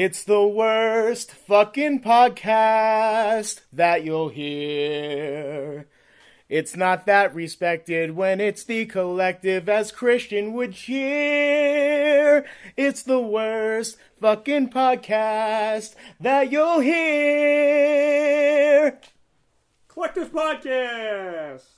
It's the worst fucking podcast that you'll hear. It's not that respected when it's the collective as Christian would cheer. It's the worst fucking podcast that you'll hear. Collective Podcast.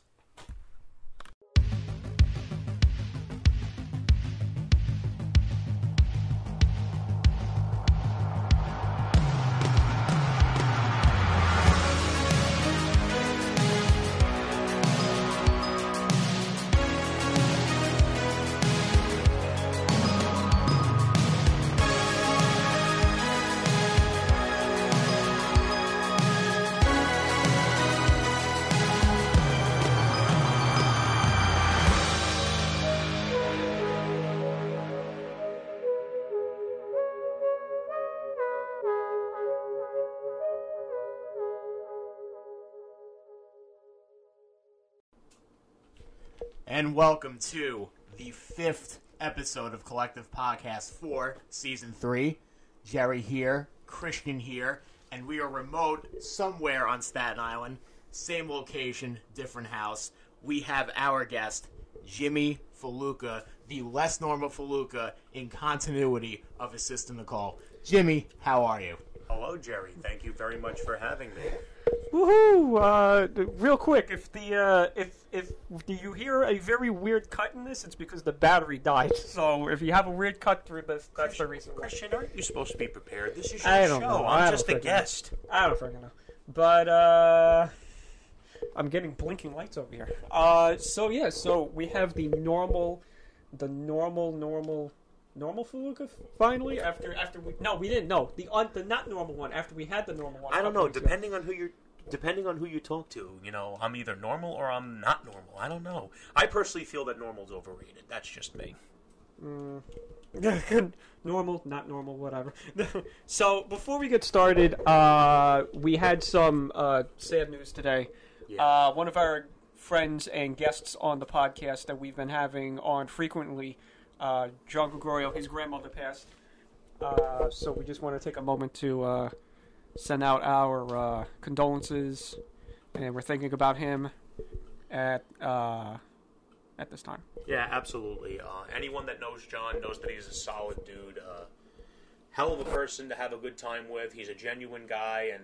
And welcome to the fifth episode of Collective Podcast 4, Season 3. Jerry here, Christian here, and we are remote somewhere on Staten Island. Same location, different house. We have our guest, Jimmy Faluca, the less normal Faluca in continuity of his sister Nicole. Jimmy, how are you? Hello, Jerry. Thank you very much for having me. Woohoo! Uh, real quick, if the uh, if if do you hear a very weird cut in this, it's because the battery died. So if you have a weird cut through this, that's the reason. why. Christian, aren't you supposed to be prepared? This is your I don't show. know. I'm just a freaking know. guest. I don't freaking know. But uh I'm getting blinking lights over here. Uh so yeah, so we have the normal the normal normal normal Faluca finally after after we No, we didn't. No. The un, the not normal one after we had the normal one. I don't know. weeks ago. Depending on who you're, depending on who you talk to, you know, I'm either normal or I'm not normal. I don't know. I personally feel that normal's overrated. That's just me. normal, not normal, whatever. so before we get started, uh, we had some uh, sad news today. Yeah. Uh, one of our friends and guests on the podcast that we've been having on frequently, uh, John Gregorio, his grandmother passed. Uh, so we just want to take a moment to uh, send out our uh, condolences, and we're thinking about him at uh, at this time. Yeah, absolutely. Uh, anyone that knows John knows that he's a solid dude. Uh, hell of a person to have a good time with. He's a genuine guy, and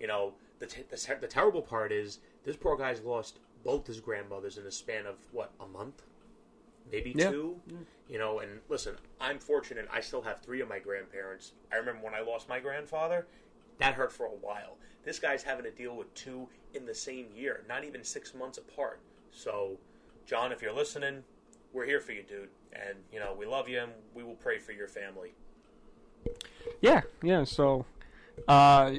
you know the t- the, ter- the terrible part is this poor guy's lost both his grandmothers in the span of what a month, maybe Yeah. two. You know, and listen, I'm fortunate. I still have three of my grandparents. I remember when I lost my grandfather. That hurt for a while. This guy's having to deal with two in the same year, not even six months apart. So, John, if you're listening, we're here for you, dude. And, you know, we love you and we will pray for your family. Yeah, yeah. So, uh,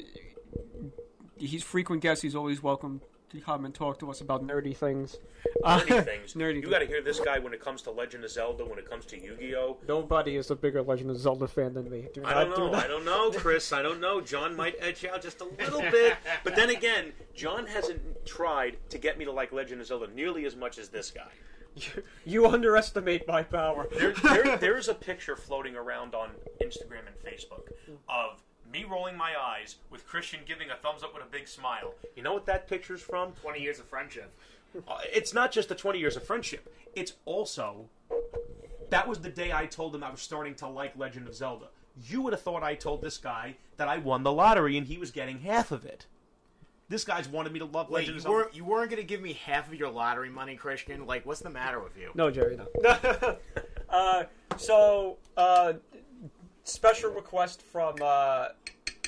he's frequent guest. He's always welcome to come and talk to us about nerdy things. Nerdy things. nerdy. You got to hear this guy when it comes to Legend of Zelda, when it comes to Yu Gi Oh! Nobody is a bigger Legend of Zelda fan than me. Do I not don't do know. not- I don't know, Chris. I don't know. John might edge out just a little bit. But then again, John hasn't tried to get me to like Legend of Zelda nearly as much as this guy. You, you underestimate my power. There, there, there's a picture floating around on Instagram and Facebook of me rolling my eyes with Christian giving a thumbs up with a big smile. You know what that picture's from? 20 years of friendship. Uh, it's not just the 20 years of friendship. It's also that was the day I told him I was starting to like Legend of Zelda. You would have thought I told this guy that I won the lottery and he was getting half of it. This guy's wanted me to love Wait, Legend you of Zelda. weren't, you weren't going to give me half of your lottery money, Christian? Like, what's the matter with you? No, Jerry, no. uh, so, uh, special request from uh,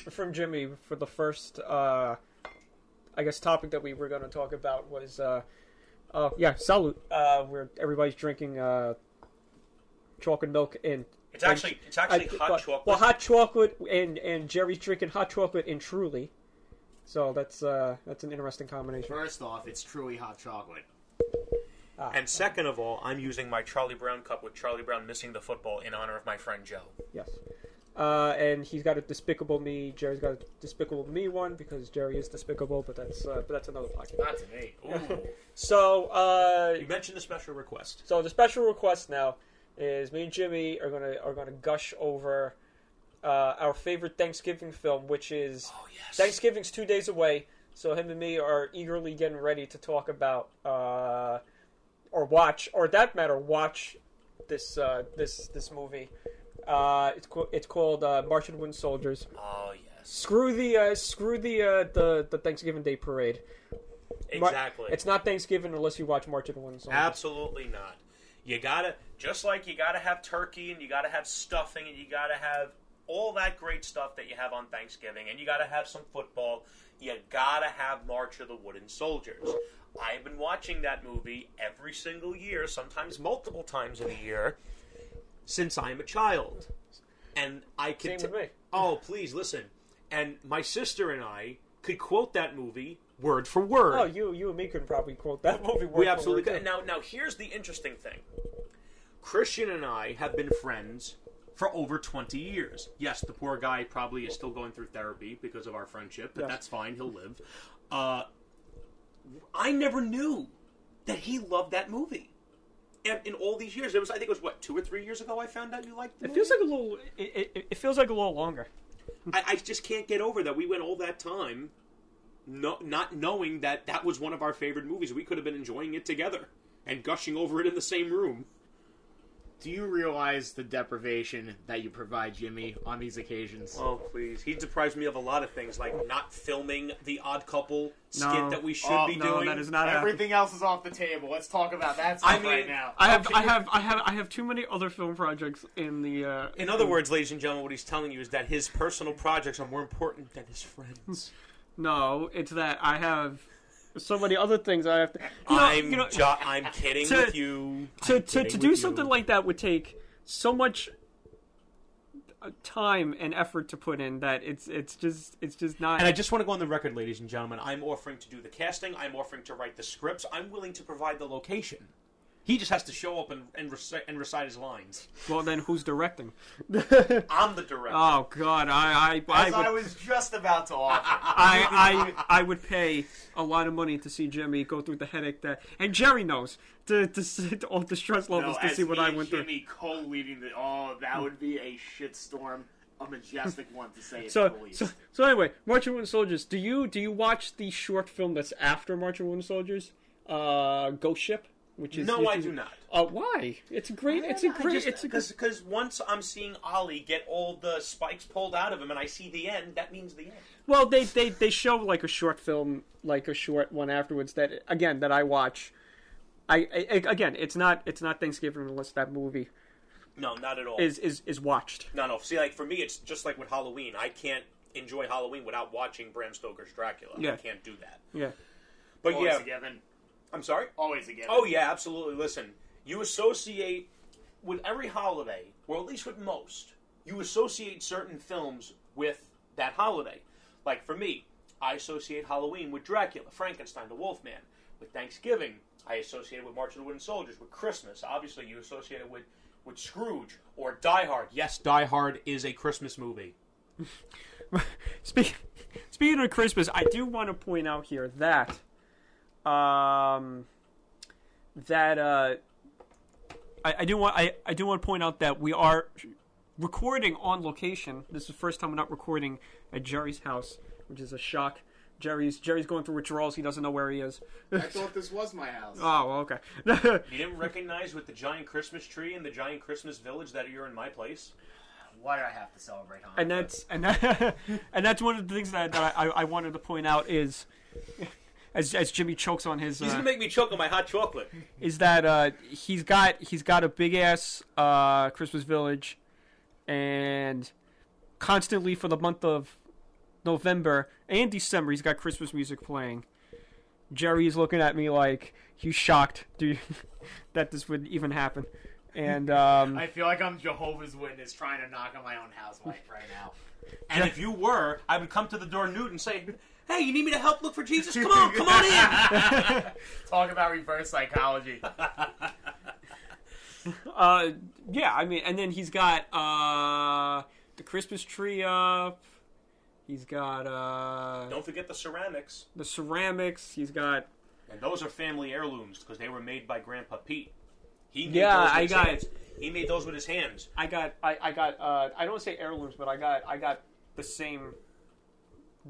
from Jimmy for the first, uh, I guess, topic that we were going to talk about was, uh, uh, yeah, salute, uh, where everybody's drinking uh, chocolate milk and. It's actually it's actually I- hot well, chocolate. Well, hot chocolate, and and Jerry's drinking hot chocolate and Truly. So that's uh, that's an interesting combination. First off, it's truly hot chocolate. Ah, and second of all, I'm using my Charlie Brown cup with Charlie Brown missing the football in honor of my friend Joe. Yes. Uh, and he's got a Despicable Me. Jerry's got a Despicable Me one because Jerry is despicable, but that's uh, but that's another podcast. Not to me. Ooh. So, uh, you mentioned the special request. so the special request now is me and Jimmy are gonna are gonna gush over uh, our favorite Thanksgiving film, which is Oh yes. Thanksgiving's two days away. So him and me are eagerly getting ready to talk about uh, or watch, or that matter, watch this uh, this this movie. Uh, it's co- it's called uh, March of the Wooden Soldiers. Oh yes. Screw the uh, screw the uh, the the Thanksgiving Day parade. Mar- Exactly. It's not Thanksgiving unless you watch March of the Wooden Soldiers. Absolutely not. You gotta just like you gotta have turkey and you gotta have stuffing and you gotta have all that great stuff that you have on Thanksgiving and you gotta have some football. You gotta have March of the Wooden Soldiers. I've been watching that movie every single year, sometimes multiple times in a year, since I'm a child. And I can. Same could with me. Oh, please listen. And my sister and I could quote that movie word for word. Oh, you you and me could probably quote that movie. Word We for absolutely could. Now, now here's the interesting thing. Christian and I have been friends for over 20 years. Yes, the poor guy probably is still going through therapy because of our friendship, but Yes. that's fine. He'll live. Uh, I never knew that he loved that movie. And in all these years, it was I think it was what two or three years ago I found out you liked the It movie. feels like a little. It, it, it feels like a little longer. I, I just can't get over that we went all that time no, not knowing that that was one of our favorite movies. We could have been enjoying it together and gushing over it in the same room. Do you realize the deprivation that you provide Jimmy on these occasions? Oh, please. He deprives me of a lot of things, like not filming the Odd Couple skit No. that we should Oh, be no, doing. that is not happening. Everything else is off the table. Let's talk about that stuff I mean, right now. I have, Okay. I have, I have, I have too many other film projects in the. Uh, In other words, ladies and gentlemen, what he's telling you is that his personal projects are more important than his friends. no, it's that I have so many other things I have to. You know, I'm you know, jo- I'm kidding to- with you. to I'm to, to do something you. like that would take so much uh, time and effort to put in that it's it's just it's just not. And I just want to go on the record, ladies and gentlemen. I'm offering to do the casting. I'm offering to write the scripts. I'm willing to provide the location. He just has to show up and and, recite, and recite his lines. well, then who's directing? I'm the director. Oh God, I I As I I, was just about to offer. I, I I would pay a lot of money to see Jimmy go through the headache that, and Jerry knows to to, see- to all the stress levels no, to as see what me I and went through. Jimmy co-leading the. Oh, that would be a shitstorm. A majestic one to say it So, the least. so so anyway, March of Wooden Soldiers. Do you do you watch the short film that's after March of Wooden Soldiers? Uh, Ghost Ship, which is no, I do not. Uh, why? It's a great. It's a great. it's a good. because once I'm seeing Ollie get all the spikes pulled out of him, and I see the end, that means the end. Well, they, they they show like a short film, like a short one afterwards. That again, that I watch. I, I again, it's not it's not Thanksgiving unless that movie No, not at all. is is is watched. no, no. See, like for me, it's just like with Halloween. I can't enjoy Halloween without watching Bram Stoker's Dracula. Yeah. I can't do that. Yeah. But Always yeah, a given. I'm sorry. Always a given. Oh yeah, absolutely. Listen, you associate with every holiday, or at least with most, you associate certain films with that holiday. Like for me, I associate Halloween with Dracula, Frankenstein, the Wolfman. With Thanksgiving, I associate it with March of the Wooden Soldiers. With Christmas, obviously, you associate it with with Scrooge or Die Hard. Yes, Die Hard is a Christmas movie. Speaking speaking of Christmas, I do want to point out here that um that uh I, I do want I, I do want to point out that we are recording on location. This is the first time we're not recording at Jerry's house, which is a shock. Jerry's Jerry's going through withdrawals. He doesn't know where he is. I thought this was my house. oh, okay. You didn't recognize with the giant Christmas tree and the giant Christmas village that you're in my place. Why do I have to celebrate Hanukkah? and that's and that, and that's one of the things that, that I, I wanted to point out is as as Jimmy chokes on his He's uh, gonna make me choke on my hot chocolate. is that uh, he's got he's got a big ass uh, Christmas village, and constantly for the month of November and December he's got Christmas music playing. Jerry's looking at me like he's shocked, dude, that this would even happen, and um, I feel like I'm Jehovah's Witness trying to knock on my own house light right now. And if you were, I would come to the door nude and say, "Hey, you need me to help look for Jesus? Come on, come on in." Talk about reverse psychology. Uh, yeah, I mean, and then he's got uh the Christmas tree up. He's got uh Don't forget the ceramics, the ceramics. He's got and those are family heirlooms because they were made by Grandpa Pete. He made Yeah, those with I his got- hands. He made those with his hands. I got I, I got uh, I don't want to say heirlooms, but I got I got the same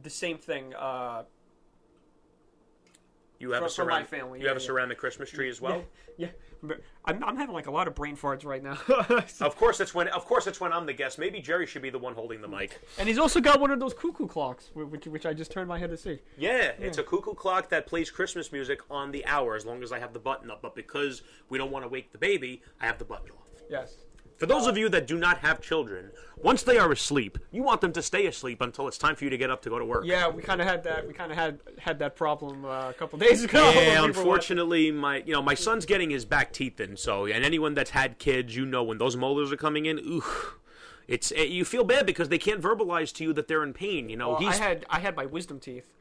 the same thing. Uh, You have a for my ceramic family, You yeah, have a yeah. ceramic Christmas tree as well. yeah, but I'm, I'm having like a lot of brain farts right now. Of course, that's when. Of course, that's when I'm the guest. Maybe Jerry should be the one holding the mic. and he's also got one of those cuckoo clocks, which which I just turned my head to see. Yeah, it's a cuckoo clock that plays Christmas music on the hour as long as I have the button up. But because we don't want to wake the baby, I have the button off. Yes. For those of you that do not have children, once they are asleep, you want them to stay asleep until it's time for you to get up to go to work. Yeah, we kind of had that. We kind of had had that problem uh, a couple days ago. Yeah, were unfortunately, my you know my son's getting his back teeth in. So, and anyone that's had kids, you know, when those molars are coming in, ooh, it's eh, you feel bad because they can't verbalize to you that they're in pain. You know, Well, I had I had my wisdom teeth.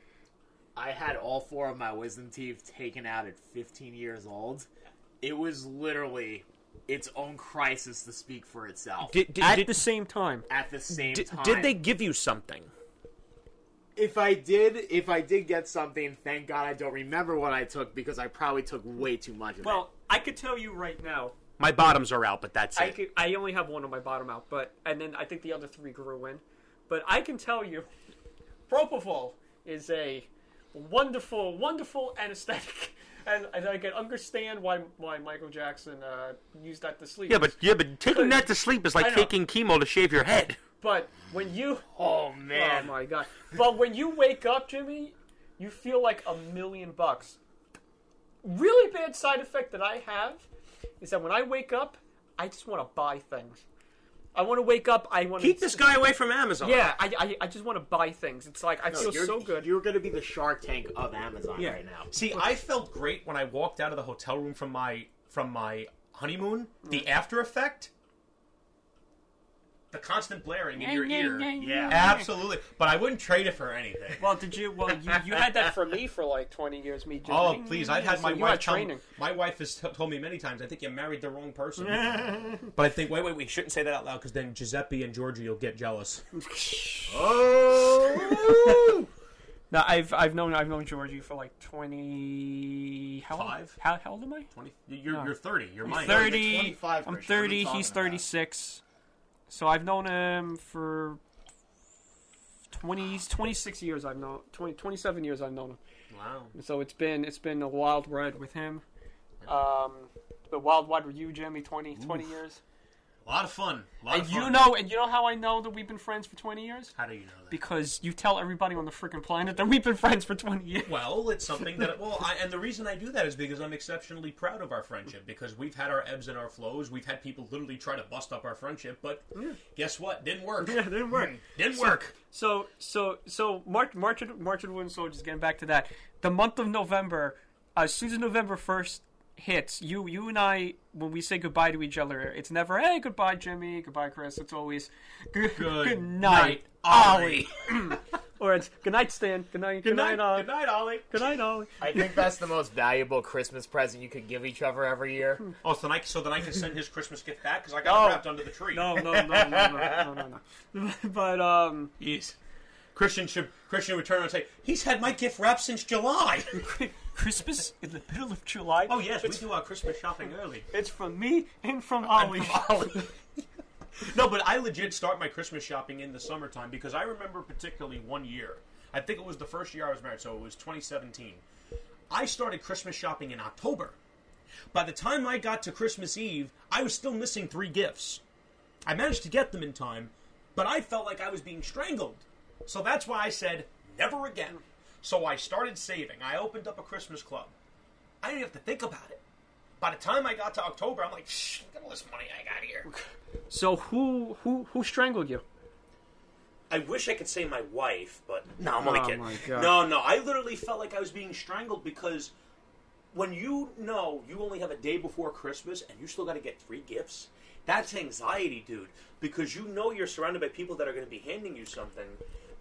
I had all four of my wisdom teeth taken out at 15 years old. It was literally its own crisis to speak for itself. did, did, At did, the same time, at the same did, time, did they give you something? If I did, if I did get something, thank God I don't remember what I took because I probably took way too much of well, I could tell you right now. My bottoms are out, but that's I it. could, I only have one on my bottom out, but and then I think the other three grew in. But I can tell you, propofol is a wonderful, wonderful anesthetic, and, and I can understand why why Michael Jackson uh, used that to sleep. yeah, but yeah, but taking that to sleep is I like know. taking chemo to shave your head. but when you it. Oh oh my god, but when you wake up, Jimmy, you feel like a million bucks. Really bad side effect that I have is that when I wake up, I just want to buy things. I want to wake up. I want to. Keep to this guy away from Amazon. Yeah, I, I, I just want to buy things. It's like I No, feel you're, so good. You're going to be the Shark Tank of Amazon right now. See, I felt great when I walked out of the hotel room from my from my honeymoon. The mm. after effect, the constant blaring in your ear. Yeah. Absolutely, but I wouldn't trade it for anything. Well, did you? Well, you, you had that for me for like twenty years. Me, Jimmy. Oh, please! I've had my you wife had tell training. My wife has t- told me many times. I think you married the wrong person. but I think wait, wait, we shouldn't say that out loud because then Giuseppe and Georgie will get jealous. Oh, No, I've I've known I've known Georgie for like twenty. How Five? Old? How, how old am I? Twenty. You're No. you're thirty. You're mine. you're Thirty. 25, I'm Christian. What are you thirty. He's thirty six. So I've known him for 20, 26 years. I've known 20, 27 years. I've known him. Wow. So it's been it's been a wild ride with him. Um, the wild ride with you, Jimmy. 20, 20 years. A lot of fun. A lot And of you know, and you know how I know that we've been friends for twenty years? How do you know that? Because you tell everybody on the freaking planet that we've been friends for twenty years. Well, it's something that well, I, and the reason I do that is because I'm exceptionally proud of our friendship. Because we've had our ebbs and our flows. We've had people literally try to bust up our friendship, but guess what? Didn't work. Yeah, didn't work. Didn't work. So, so, so, March, March, March of the Wooden Soldiers. Getting back to that, the month of November, uh, as soon as November first hits, you, you and I, when we say goodbye to each other, it's never hey goodbye Jimmy, goodbye Chris. It's always good, good, night, Ollie, or it's good night Stan, good night, good, night, Ollie, Good night, Ollie. good night Ollie. I think that's the most valuable Christmas present you could give each other every year. Oh, so then I, so then I can send his Christmas gift back because I got No. it wrapped under the tree. No, no, no, no, no, no, no, no. But um, Yes. Christian should Christian would turn around and say, "He's had my gift wrapped since July." Christmas in the middle of July. oh yes, we do our Christmas shopping early. It's from me and from Ollie. no, but I legit start my Christmas shopping in the summertime because I remember particularly one year. I think it was the first year I was married, so it was 2017. I started Christmas shopping in October. By the time I got to Christmas Eve, I was still missing three gifts. I managed to get them in time, but I felt like I was being strangled. So that's why I said, never again. So I started saving. I opened up a Christmas club. I didn't have to think about it. By the time I got to October, I'm like, shh, look at all this money I got here. So who who who strangled you? I wish I could say my wife, but no, I'm only Oh, kidding. No, no, I literally felt like I was being strangled because when you know you only have a day before Christmas and you still got to get three gifts, that's anxiety, dude. Because you know you're surrounded by people that are going to be handing you something,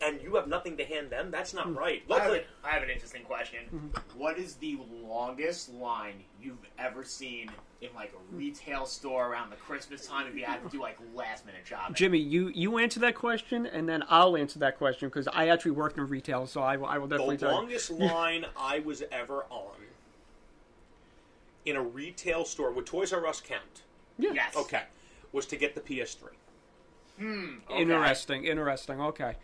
and you have nothing to hand them. That's not right. I have, Luckily, I have an interesting question. Mm-hmm. What is the longest line you've ever seen in like a retail store around the Christmas time if you had to do like last minute shopping? Jimmy, you you answer that question, and then I'll answer that question because I actually worked in retail, so I will, I will definitely the tell you. longest line I was ever on in a retail store. Would Toys R Us count? Yeah. Yes. Okay. Was to get the PS3. Hmm, okay. Interesting. Interesting. Okay.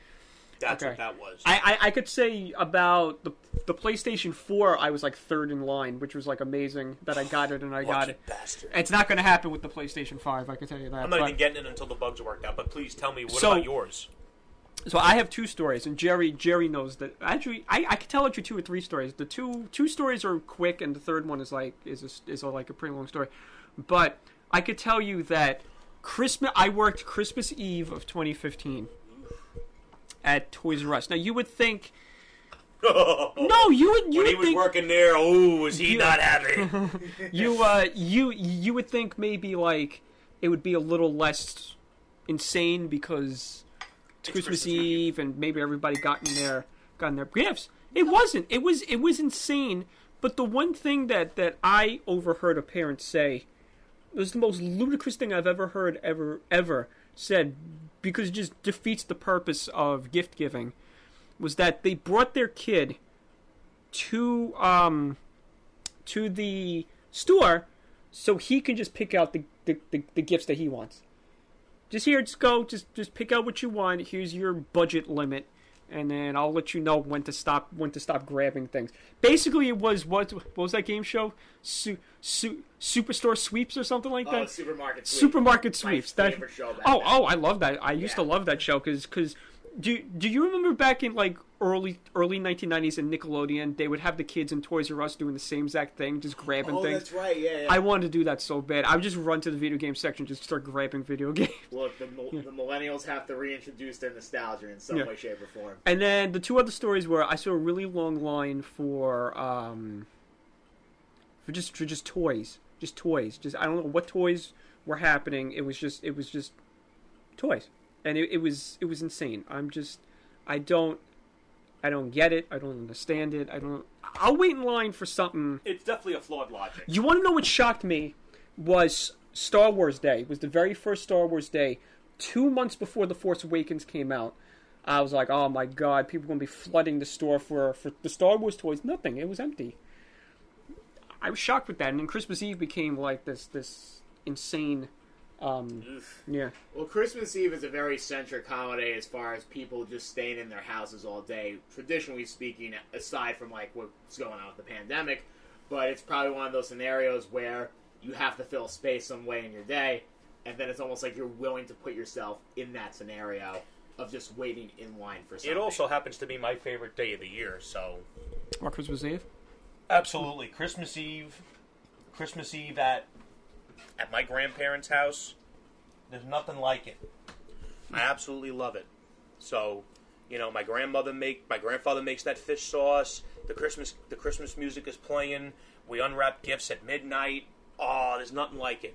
That's Okay. what that was. I, I, I could say about the the PlayStation 4, I was like third in line, which was like amazing that I got it and I got it. bastard. It's not going to happen with the PlayStation 5, I can tell you that. I'm not but- even getting it until the bugs are worked out. But please tell me, what So- about yours? So I have two stories, and Jerry Jerry knows that. Actually, I, I can tell you two or three stories. The two two stories are quick, and the third one is like is a, is a, like a pretty long story. But I could tell you that Christmas. I worked Christmas Eve of 2015 at Toys R Us. Now you would think. No, you would you when he would was think working there, oh, was he You- not happy? you uh you you would think maybe like it would be a little less insane because it's Christmas, Christmas Eve. Eve and maybe everybody got in their got in their gifts. It wasn't. It was it was insane. But the one thing that that I overheard a parent say was the most ludicrous thing I've ever heard ever ever said because it just defeats the purpose of gift giving was that they brought their kid to um to the store so he can just pick out the, the, the, the gifts that he wants. Just here, just go, just just pick out what you want. Here's your budget limit, and then I'll let you know when to stop when to stop grabbing things. Basically, it was what what was that game show? Su, su, Superstore sweeps or something like Oh, that. supermarket sweep. Supermarket My sweeps. That show back oh oh I love that. I used to love that show because do do you remember back in like early early 1990s in Nickelodeon they would have the kids in Toys R Us doing the same exact thing, just grabbing Oh, things. that's right. Yeah, yeah. I wanted to do that so bad. I would just run to the video game section, just start grabbing video games. Look, the, mil- the millennials have to reintroduce their nostalgia in some Yeah. way, shape, or form. And then the two other stories were I saw a really long line for um for just for just toys, just toys. Just I don't know what toys were happening. It was just it was just toys, and it, it was it was insane. I'm just I don't I don't get it. I don't understand it. I don't. I'll wait in line for something. it's definitely a flawed logic. You want to know what shocked me was Star Wars Day. It was the very first Star Wars Day, two months before The Force Awakens came out. I was like, oh my god, people are going to be flooding the store for, for the Star Wars toys. Nothing. It was empty. I was shocked with that. And then Christmas Eve became like this this insane. Um, yeah. Well, Christmas Eve is a very centric holiday as far as people just staying in their houses all day, traditionally speaking, aside from like what's going on with the pandemic. But it's probably one of those scenarios where you have to fill space some way in your day, and then it's almost like you're willing to put yourself in that scenario of just waiting in line for something. It also happens to be my favorite day of the year, so Or Christmas Eve. absolutely Christmas Eve, Christmas Eve at at my grandparents' house. There's nothing like it. I absolutely love it. So, you know, my grandmother make my grandfather makes that fish sauce. The Christmas the Christmas music is playing. We unwrap gifts at midnight. Oh, there's nothing like it.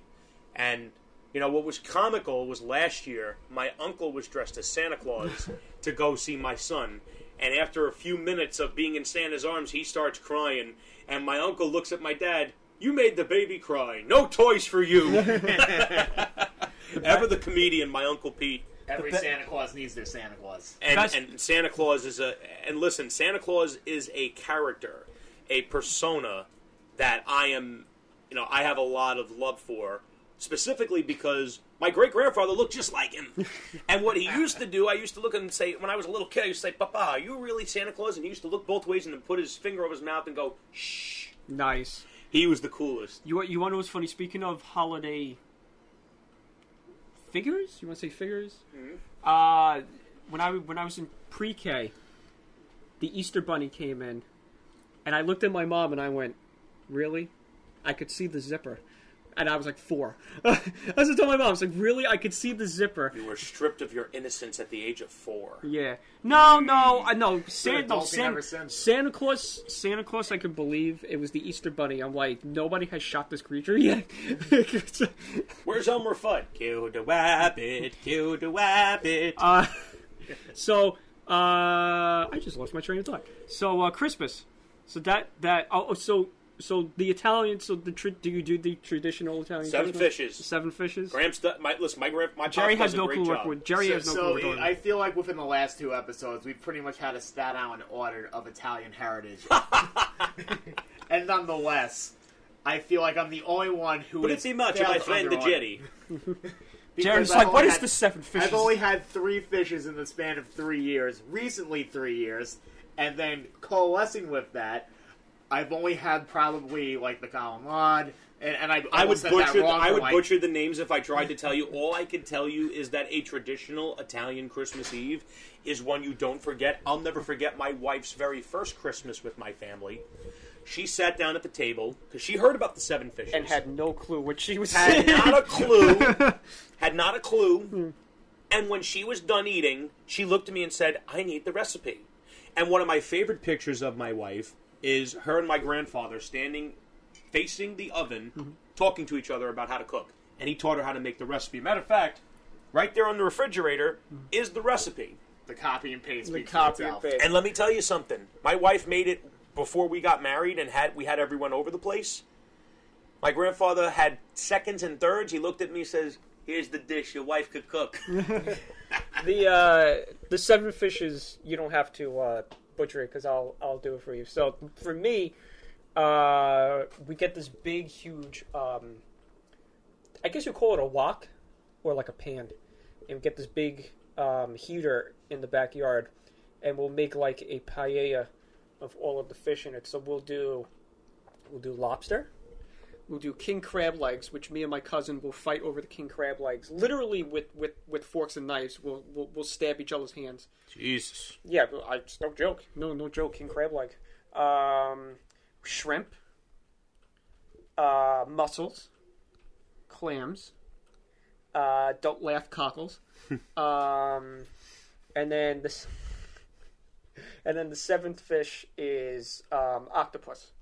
And you know what was comical was last year my uncle was dressed as Santa Claus to go see my son. And after a few minutes of being in Santa's arms, he starts crying. And my uncle looks at my dad. You made the baby cry. No toys for you. Ever the comedian, my uncle Pete. Every Santa Claus needs their Santa Claus. And, Guys- and Santa Claus is a and listen, Santa Claus is a character, a persona that I am, you know, I have a lot of love for, specifically because my great grandfather looked just like him. and what he used to do, I used to look at him and say, when I was a little kid, I used to say, "Papa, are you really Santa Claus?" And he used to look both ways and then put his finger over his mouth and go, "Shh." Nice. He was the coolest. You want you want to know what's funny? Speaking of holiday figures, you want to say figures? Uh, when I when I was in pre-K, the Easter Bunny came in, and I looked at my mom and I went, "Really?" I could see the zipper, and I was like four. I was just telling my mom, I was like, "Really?" I could see the zipper. You were stripped of your innocence at the age of four. Yeah. No, no, I no. Santa, no, adulting Santa, ever since. Santa Claus. Santa Claus. I could believe it was the Easter Bunny. I'm like, nobody has shot this creature yet. Where's Elmer Fudd? Kill the rabbit, kill the rabbit. uh, so uh, I just lost my train of thought. So uh, Christmas. So that that oh oh, so so the Italian. So the tr- do you do the traditional Italian? Seven Christmas? fishes. Seven fishes. Graham's do- my listen. My grand, my Jerry has no clue what job. with Jerry so, has no so clue what we're doing. I feel like within the last two episodes, we've pretty much had a stat out in order of Italian heritage. and nonetheless, I feel like I'm the only one who. But has it's much, failed my friend the under audit. jetty. Because Jerry's like, only what is had- the seven fishes? I've only had three fishes in the span of three years. Recently, three years, and then coalescing with that, I've only had probably like the Colin and, and I, I would almost said that butcher. wrong I would like- butcher the names if I tried to tell you. All I can tell you is that a traditional Italian Christmas Eve is one you don't forget. I'll never forget my wife's very first Christmas with my family. She sat down at the table because she heard about the seven fishes and had no clue what she was had saying. not a clue. had not a clue. Hmm. And when she was done eating, she looked at me and said, "I need the recipe." And one of my favorite pictures of my wife is her and my grandfather standing facing the oven, talking to each other about how to cook. And he taught her how to make the recipe. Matter of fact, right there on the refrigerator is the recipe. the copy and paste. the copy and paste. And let me tell you something. My wife made it before we got married and had we had everyone over the place. My grandfather had seconds and thirds. He looked at me and says, "Here's the dish your wife could cook." The uh, the seven fishes you don't have to uh, butcher it because I'll I'll do it for you. So for me, uh, we get this big, huge. Um, I guess you call it a wok or like a pan, and we get this big um, heater in the backyard, and we'll make like a paella of all of the fish in it. So we'll do we'll do lobster. We'll do king crab legs, which me and my cousin will fight over the king crab legs, literally with, with, with forks and knives. We'll, we'll we'll stab each other's hands. Jesus. Yeah, but I, it's no joke. No no joke. King crab leg, um, shrimp, uh, mussels, clams. Uh, don't laugh, cockles. um, and then this, and then the seventh fish is um, octopus.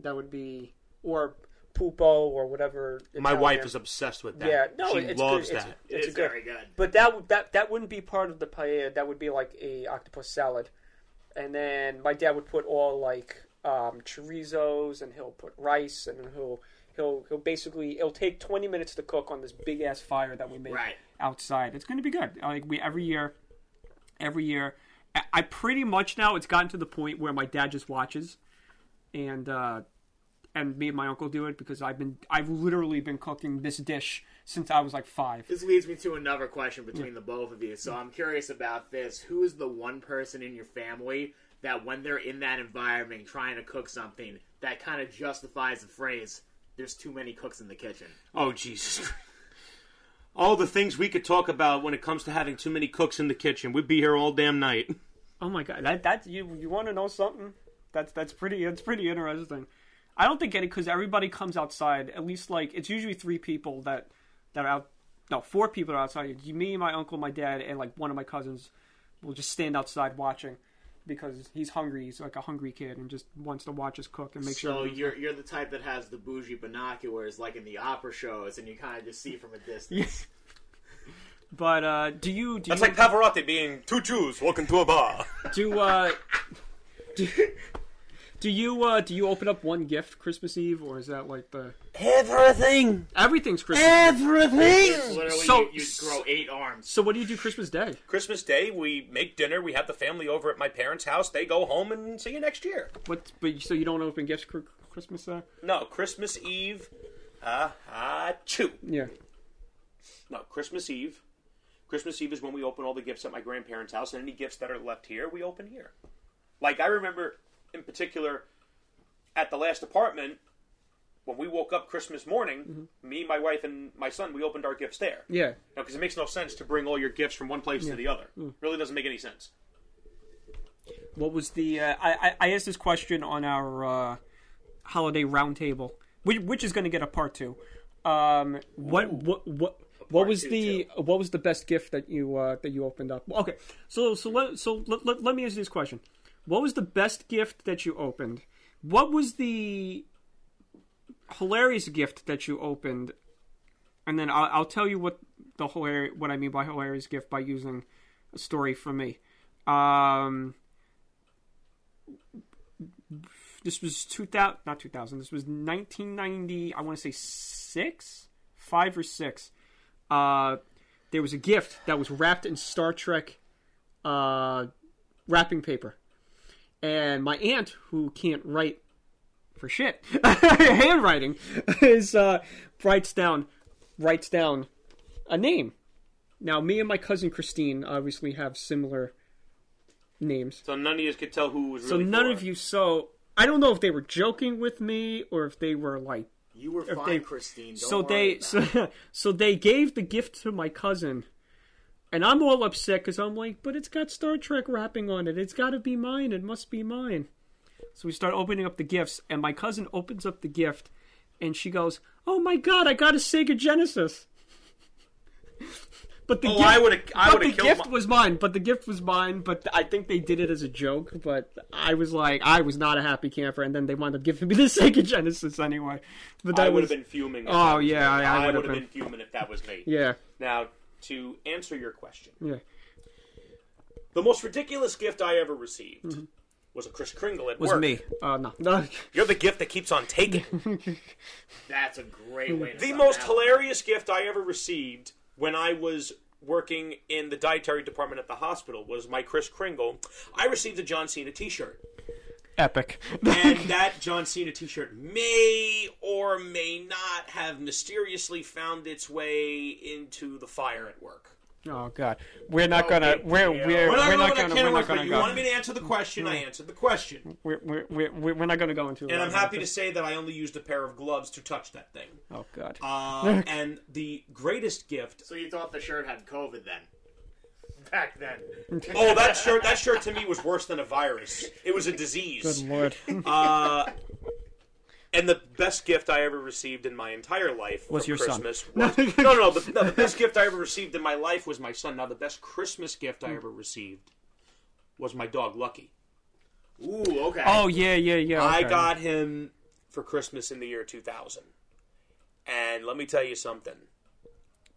That would be or pupo or whatever. My Italian- wife is obsessed with that. Yeah, no, she it's loves good. that. It's, It it's is good. very good. But that would that that wouldn't be part of the paella. That would be like a octopus salad, and then my dad would put all like um, chorizos, and he'll put rice, and he'll he'll he'll basically it'll take twenty minutes to cook on this big ass fire that we make Right. outside. It's going to be good. Like we every year, every year. I- I pretty much now it's gotten to the point where my dad just watches, and uh, and me and my uncle do it because I've been I've literally been cooking this dish since I was like five. This leads me to another question between the both of you. So I'm curious about this. Who is the one person in your family that when they're in that environment trying to cook something that kind of justifies the phrase there's too many cooks in the kitchen? Oh Jesus. All the things we could talk about when it comes to having too many cooks in the kitchen. We'd be here all damn night. Oh my god, that that you you want to know something? That's that's pretty that's pretty interesting. I don't think any because everybody comes outside. At least like it's usually three people that that are out. No, four people are outside. You, me, my uncle, my dad, and like one of my cousins will just stand outside watching because he's hungry. He's like a hungry kid and just wants to watch us cook and make sure so you're you're the type that has the bougie binoculars like in the opera shows, and you kind of just see from a distance. Yes. But uh, do you do That's you, like Pavarotti being two Jews walking to a bar. do uh do, do you uh do you open up one gift Christmas Eve or is that like the Everything. everything's Christmas? Everything. Literally, So- you, you grow eight arms. So what do you do Christmas Day? Christmas Day, we make dinner. We have the family over at my parents' house. They go home and see you next year. What? But so you don't open gifts for Christmas Day? No, Christmas Eve. Uh, uh, chew. Yeah. No, Christmas Eve. Christmas Eve is when we open all the gifts at my grandparents' house, and any gifts that are left here, we open here. Like I remember, in particular, at the last apartment, when we woke up Christmas morning, me, my wife, and my son, we opened our gifts there. Yeah. Because it makes no sense to bring all your gifts from one place to the other. Really doesn't make any sense. What was the? Uh, I I- I asked this question on our uh, holiday roundtable, which, which is going to get a part two. Um, what what what what was two, the what was the best gift that you uh, that you opened up? Okay, so so let so let, let, let me ask you this question: What was the best gift that you opened? What was the hilarious gift that you opened? And then I'll, I'll tell you what the hilarious what I mean by hilarious gift by using a story from me. Um, this was 2000 not 2000 this was 1990 i want to say six five or six uh there was a gift that was wrapped in star trek uh wrapping paper and my aunt who can't write for shit. Handwriting is uh, writes down writes down a name. Now, me and my cousin Christine obviously have similar names. So none of you could tell who was So really none for. of you. So I don't know if they were joking with me or if they were like. You were fine, they- Christine. Don't so worry they about it. so, so they gave the gift to my cousin, and I'm all upset because I'm like, but it's got Star Trek wrapping on it. It's got to be mine. It must be mine. So we start opening up the gifts, and my cousin opens up the gift, and she goes, "Oh my god, I got a Sega Genesis." But the Oh, gift, I would've- I would've the gift my- was mine. But the gift was mine. But I think they did it as a joke. But I was like, I was not a happy camper. And then they wound up giving me the Sega Genesis anyway. But that I would have been fuming. If Oh, yeah. I- I would have been. been fuming if that was me. yeah, Now, to answer your question, yeah. the most ridiculous gift I ever received was a Kris Kringle at Mm-hmm. Was work. me. Uh, no. no. You're the gift that keeps on taking. That's a great way to the most that hilarious gift I ever received when I was working in the dietary department at the hospital was my Kris Kringle. I received a John Cena T-shirt. Epic. and that John Cena T-shirt may or may not have mysteriously found its way into the fire at work. oh god, we're not gonna. Okay, We're yeah. we're, We're not we're going not to gonna. We're not gonna you go. wanted me to answer the question. I answered the question, We're, we're, we're, we're not gonna go into. and I'm happy to say that I only used a pair of gloves to touch that thing. Oh god. Uh, and the greatest gift. So you thought the shirt had COVID then? Back then. Oh, that shirt! That shirt to me was worse than a virus. It was a disease. Good lord. Uh, and the best gift I ever received in my entire life Was from your son. Christmas was no, no, no. The, no, the best gift I ever received in my life was my son. Now, the best Christmas gift I ever received was my dog Lucky. Ooh, okay. oh yeah, yeah, yeah. I got him for Christmas in the year 2000, and let me tell you something.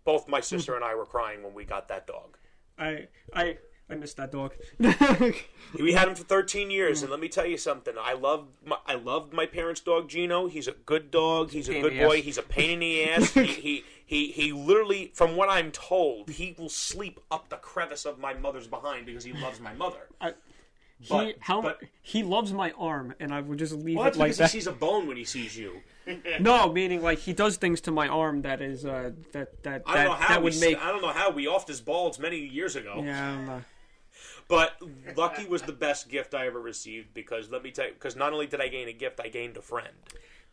Both my sister and I were crying when we got that dog. I I I missed that dog. We had him for 13 years, and let me tell you something. I loved my, I loved my parents' dog Gino. He's a good dog. He's a Pain good boy. ass. He's a pain in the ass. he, he he he literally, from what I'm told, he will sleep up the crevice of my mother's behind because he loves my mother. He But- how but- he loves my arm, and I would just leave Well, it like because that. he sees a bone when he sees you. No, meaning like he does things to my arm that is uh that that I don't know how that we would s- make. I don't know how we offed his balls many years ago. Yeah, I don't know. But Lucky was the best gift I ever received because let me tell you, because not only did I gain a gift, I gained a friend.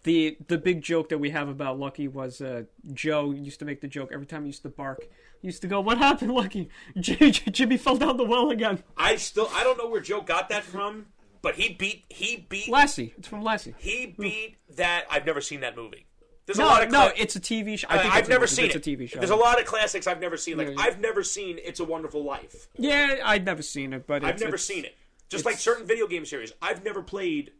The the big joke that we have about Lucky was uh, Joe used to make the joke every time he used to bark. He used to go, "What happened, Lucky? J- J- Jimmy fell down the well again." I still I don't know where Joe got that from, but he beat he beat Lassie, it's from Lassie. he beat that. I've never seen that movie. There's a No, lot of no, cla- it's a TV show. I I think a never movie. seen it's it. a TV show. There's a lot of classics I've never seen. Like Yeah, yeah. I've never seen It's a Wonderful Life. Yeah, I'd never seen it, but I've never seen it. Just like certain video game series, I've never played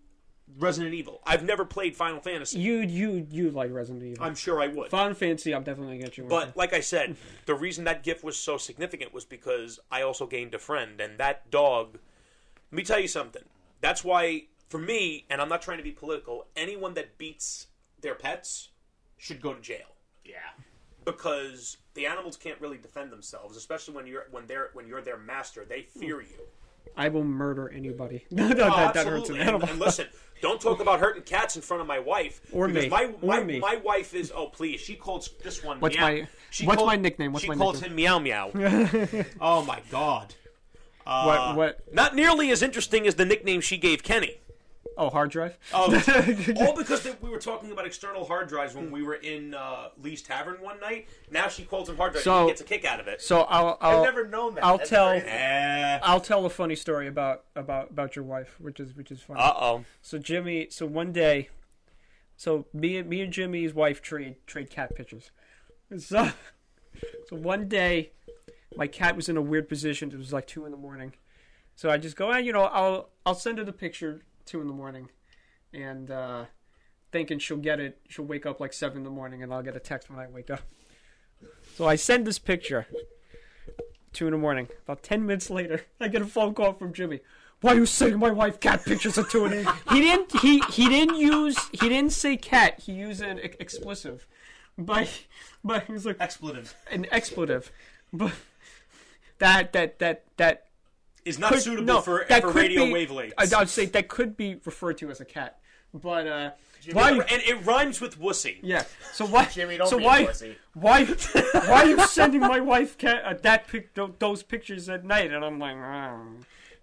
Resident Evil. I've never played Final Fantasy. You you you like Resident Evil. I'm sure I would. Final Fantasy, I'm definitely gonna get you. one. But like I said, the reason that gift was so significant was because I also gained a friend, and that dog. Let me tell you something. That's why, for me, and I'm not trying to be political, anyone that beats their pets should go to jail Yeah. because the animals can't really defend themselves, especially when you're when they're when you're their master. They fear hmm. you. I will murder anybody. no, no, Oh, that, that hurts absolutely. an And, animal. and listen, don't talk about hurting cats in front of my wife. Or because me. My, Or my, me. my wife is. Oh, please. She calls this one. What's meow. my- She what's called- my nickname? What's she my calls nickname? him Meow Meow. oh my god. Uh, what what? Not nearly as interesting as the nickname she gave Kenny. Oh, hard drive. Oh, all because they, we were talking about external hard drives when we were in uh, Lee's Tavern one night. Now she calls them hard drives. So- and gets a kick out of it. So I'll I'll I've never known that. I'll That's tell-. Eh. I'll tell a funny story about about about your wife, which is which is funny. Uh oh. So Jimmy, so one day, so me and me and Jimmy's wife trade trade cat pictures. So, so one day, my cat was in a weird position. It was like two in the morning. So I just go, ah, you know, I'll I'll send her the picture two in the morning, and uh, thinking she'll get it. She'll wake up like seven in the morning, and I'll get a text when I wake up. So I send this picture. Two in the morning. About ten minutes later, I get a phone call from Jimmy. Why are you sending my wife cat pictures at two in the morning? He didn't. He he didn't use. He didn't say cat. He used an ex- expletive, but but he was like Expletive an expletive, but that that that that is not could- suitable no, for, that for radio be- wavelengths. I, I'd say that could be referred to as a cat, But uh, Jimmy, why? And it rhymes with wussy. Yeah. So why? Jimmy, don't so be why? a pussy. Why? Why are you sending my wife ca- uh, that pic- those pictures at night? And I'm like, "Ah."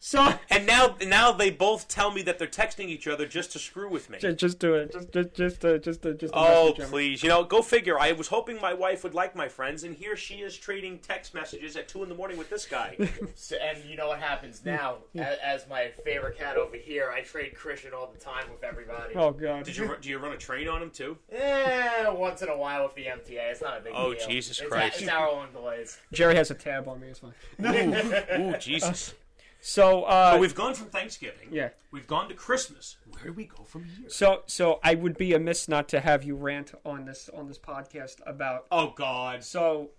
So And now, now they both tell me that they're texting each other just to screw with me. just, just do it. Just, just, just, uh, just, uh, just. a Oh, message, Jimmy. please. You know, go figure. I was hoping my wife would like my friends, and here she is trading text messages at 2 in the morning with this guy. So, and you know what happens now? As, as my favorite cat over here, I trade Christian all the time with everybody. Oh God. Did you run- do you run a train on him, too? Eh, once in a while with the MTA. It's not a big Oh, deal. Oh Jesus Christ. it's our own boys. Jerry has a tab on me. It's fine. Ooh, ooh Jesus. So, uh, So we've gone from Thanksgiving. yeah. We've gone to Christmas. Where do we go from here? So, so I would be amiss not to have you rant on this on this podcast about. Oh, God. So,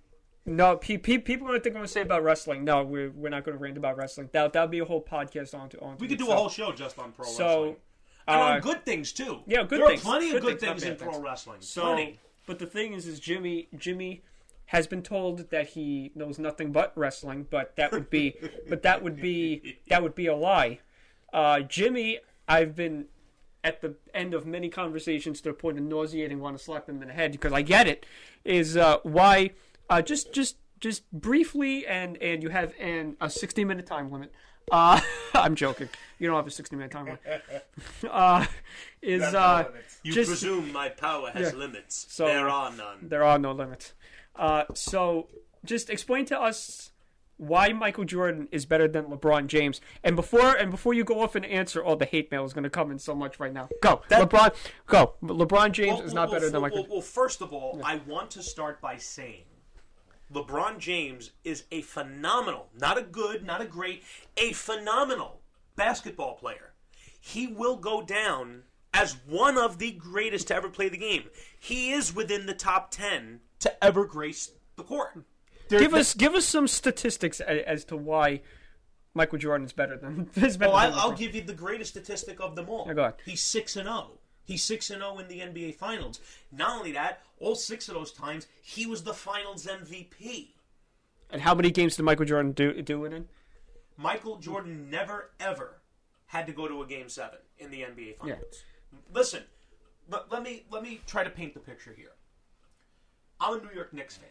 no, pe- pe- people are going to think I'm going to say about wrestling. No, we're we're not going to rant about wrestling. That that'll be a whole podcast on to on. We could do a whole show just on pro So, wrestling. And uh, on good things, too. yeah, good there things. are plenty Good of good things, things, in bad pro wrestling. So, plenty. but the thing is, is Jimmy Jimmy has been told that he knows nothing but wrestling, but that would be, but that would be that would be a lie. Uh, Jimmy, I've been at the end of many conversations to the point of nauseating, want to slap him in the head because I get it. Is uh, why uh, just just just briefly and and you have an a sixty minute time limit. Uh, I'm joking. You don't have a sixty minute time limit. Uh, is uh. You just- presume my power has Yeah. limits. So- there are none. there are no limits. Uh, so just explain to us why Michael Jordan is better than LeBron James. And before and before you go off and answer, all the hate mail is going to come in so much right now. Go, LeBron. Go. LeBron James Well, is not well, better than Michael. Well, well, first of all, I want to start by saying LeBron James is a phenomenal, not a good, not a great, a phenomenal basketball player. He will go down as one of the greatest to ever play the game. He is within the top 10 to ever grace the court. give us give us some statistics as to why Michael Jordan is better than. Is better Well, I, than I'll give you the greatest statistic of them all. Yeah, go. He's six and zero. He's six and zero in the NBA Finals. Not only that, all six of those times he was the Finals MVP. And how many games did Michael Jordan do do it in? Michael Jordan never ever had to go to a game seven in the NBA Finals. Listen, let, let me let me try to paint the picture here. I'm a New York Knicks fan.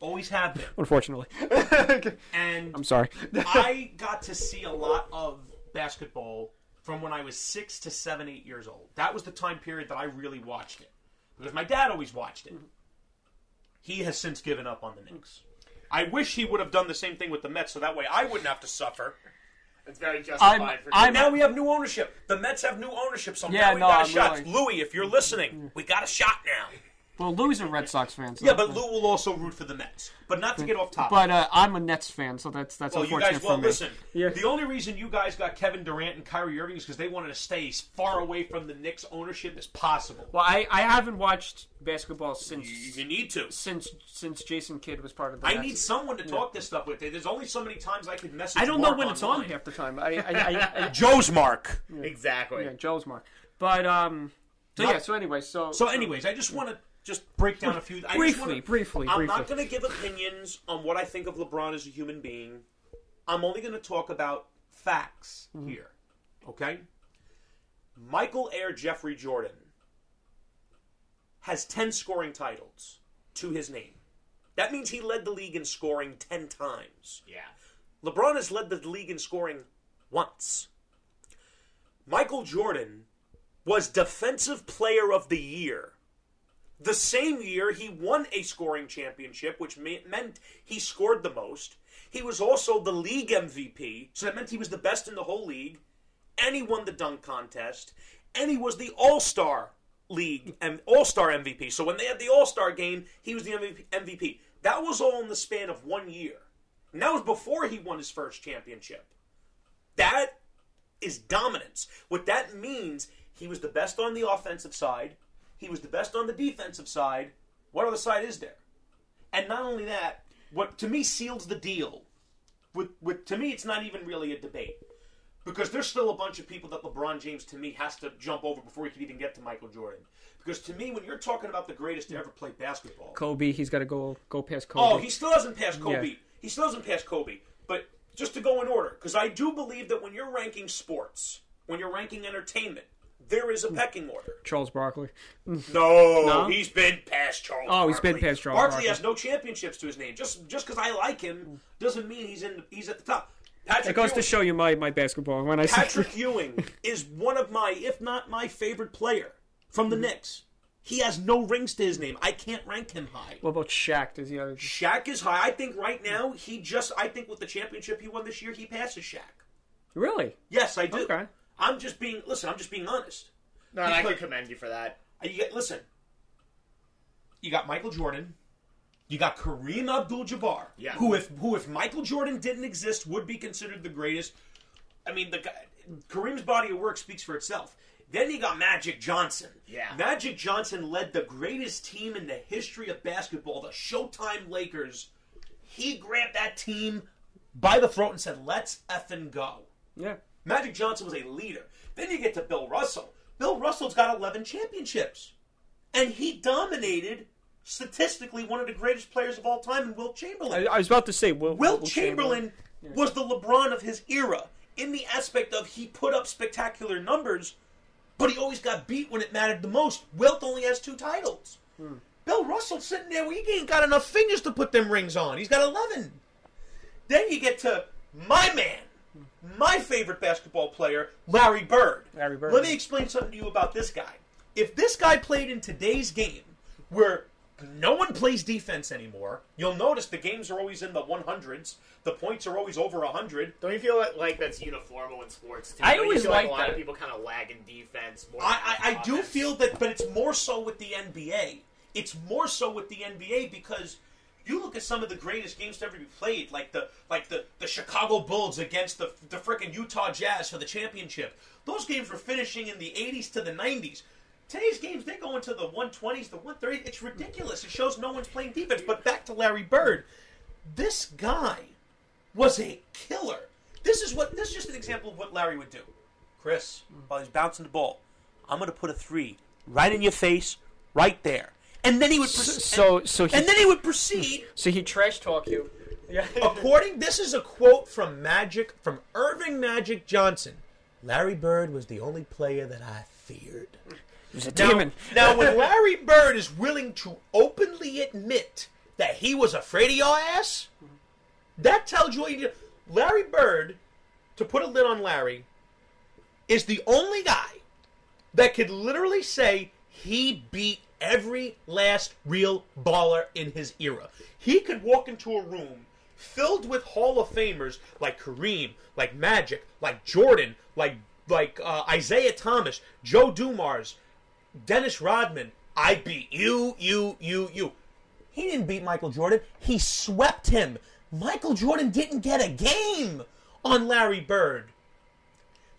Always have been. Unfortunately, And I'm sorry. I got to see a lot of basketball from when I was six to seven, eight years old. That was the time period that I really watched it because my dad always watched it. He has since given up on the Knicks. I wish he would have done the same thing with the Mets, so that way I wouldn't have to suffer. It's very justified I'm- for I'm- now we have new ownership. The Mets have new ownership, so Yeah, now we no, got a I'm shot. really- Louis, if you're listening, we got a shot now. Well, Louis is a Red Sox fan. So Yeah, but Lou will also root for the Mets. But not to get off topic. But uh, I'm a Nets fan, so that's that's Well, you unfortunate guys, well, for me. listen. Yeah. The only reason you guys got Kevin Durant and Kyrie Irving is because they wanted to stay as far away from the Knicks ownership as possible. Well, I, I haven't watched basketball since You, you need to. since since Jason Kidd was part of the. I Nets. need someone to talk this stuff with. There's only so many times I could message. I don't know Mark when it's on half the time. I, I, I, I Joe's Mark. Exactly. yeah, Joe's mark. But um, so Not- yeah. So anyway, so So, anyways, I just want to just break down a few. I just briefly, wanna- briefly, I'm briefly. not going to give opinions on what I think of LeBron as a human being. I'm only going to talk about facts Mm-hmm. here. Okay? Michael Air Jeffrey Jordan has 10 scoring titles to his name. That means he led the league in scoring 10 times. Yeah. LeBron has led the league in scoring once. Michael Jordan was Defensive Player of the Year. The same year he won a scoring championship, which me- meant he scored the most. He was also the league MVP, so that meant he was the best in the whole league. And he won the dunk contest. And he was the All Star League and All Star MVP. So when they had the All Star game, he was the MVP. That was all in the span of one year. And that was before he won his first championship. That is dominance. What that means, he was the best on the offensive side. He was the best on the defensive side. What other side is there? And not only that, what to me seals the deal. With, with to me, it's not even really a debate because there's still a bunch of people that LeBron James to me has to jump over before he can even get to Michael Jordan. Because to me, when you're talking about the greatest to ever play basketball, Kobe. He's got to go go past Kobe. Oh, he still hasn't passed Kobe. Yeah. He still hasn't passed Kobe. But just to go in order, because I do believe that when you're ranking sports, when you're ranking entertainment, there is a pecking order. Charles Barkley. No, No? he's been past Charles. Oh, he's been past Charles Barkley Barkley. has no championships to his name. Just just because I like him doesn't mean he's in. He's at the top. Patrick It goes to show you my, my basketball. When I say Patrick Ewing is one of my, if not my favorite player from the Knicks. He has no rings to his name. I can't rank him high. what about Shaq? Does he have? Shaq is high. I think right now he just. I think with the championship he won this year, he passes Shaq. Really? Yes, I do. Okay. I'm just being. Listen, I'm just being honest. No, and I Because- can commend you for that. You get, listen. You got Michael Jordan. You got Kareem Abdul-Jabbar, Yeah. who if who if Michael Jordan didn't exist would be considered the greatest. I mean, the guy, Kareem's body of work speaks for itself. Then you got Magic Johnson. Yeah. Magic Johnson led the greatest team in the history of basketball, the Showtime Lakers. He grabbed that team by the throat and said, "Let's effing go." Yeah. Magic Johnson was a leader. Then you get to Bill Russell. Bill Russell's got 11 championships. And he dominated, statistically, one of the greatest players of all time in Wilt Chamberlain. I, I was about to say Will, Wilt Chamberlain was the LeBron of his era in the aspect of he put up spectacular numbers, but he always got beat when it mattered the most. Wilt only has two titles. Hmm. Bill Russell's sitting there, well, he ain't got enough fingers to put them rings on. He's got 11. Then you get to my man, my favorite basketball player, Larry Bird. Larry Bird. Let me explain something to you about this guy. If this guy played in today's game, where no one plays defense anymore, you'll notice the games are always in the 100s. The points are always over 100. Don't you feel like, like that's uniformal in sports too? I Don't you always feel like a lot that. of people kind of lag in defense. More I, I, I do feel that, but it's more so with the NBA. It's more so with the NBA because you look at some of the greatest games to ever be played, like the like the, the Chicago Bulls against the the frickin' Utah Jazz for the championship. Those games were finishing in the 80s to the 90s. Today's games they go into the 120s, the 130s. It's ridiculous. It shows no one's playing defense. But back to Larry Bird, this guy was a killer. This is what this is just an example of what Larry would do. Chris, while he's bouncing the ball, I'm going to put a three right in your face, right there, and then he would proceed. So so he and then he would proceed. so he trash talk you. Yeah. According, this is a quote from Magic, from Earvin Magic Johnson. Larry Bird was the only player that I feared. He was a Now, demon. now, when Larry Bird is willing to openly admit that he was afraid of your ass, that tells you what you do. Larry Bird, to put a lid on Larry, is the only guy that could literally say he beat every last real baller in his era. He could walk into a room filled with Hall of Famers like Kareem, like Magic, like Jordan, like like uh, Isiah Thomas, Joe Dumars, Dennis Rodman. I beat you, you, you, you. He didn't beat Michael Jordan. He swept him. Michael Jordan didn't get a game on Larry Bird.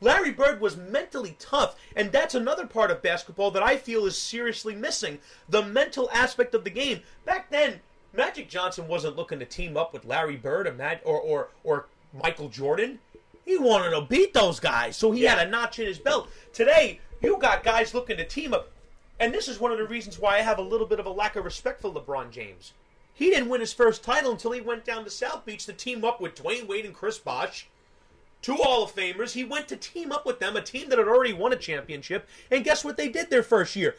Larry Bird was mentally tough, and that's another part of basketball that I feel is seriously missing the mental aspect of the game. Back then, Magic Johnson wasn't looking to team up with Larry Bird or Mag- or, or, or Michael Jordan. He wanted to beat those guys, so he had a notch in his belt. Today, you got guys looking to team up, and this is one of the reasons why I have a little bit of a lack of respect for LeBron James. He didn't win his first title until he went down to South Beach to team up with Dwyane Wade and Chris Bosh two Hall of Famers. He went to team up with them, a team that had already won a championship. And guess what they did their first year?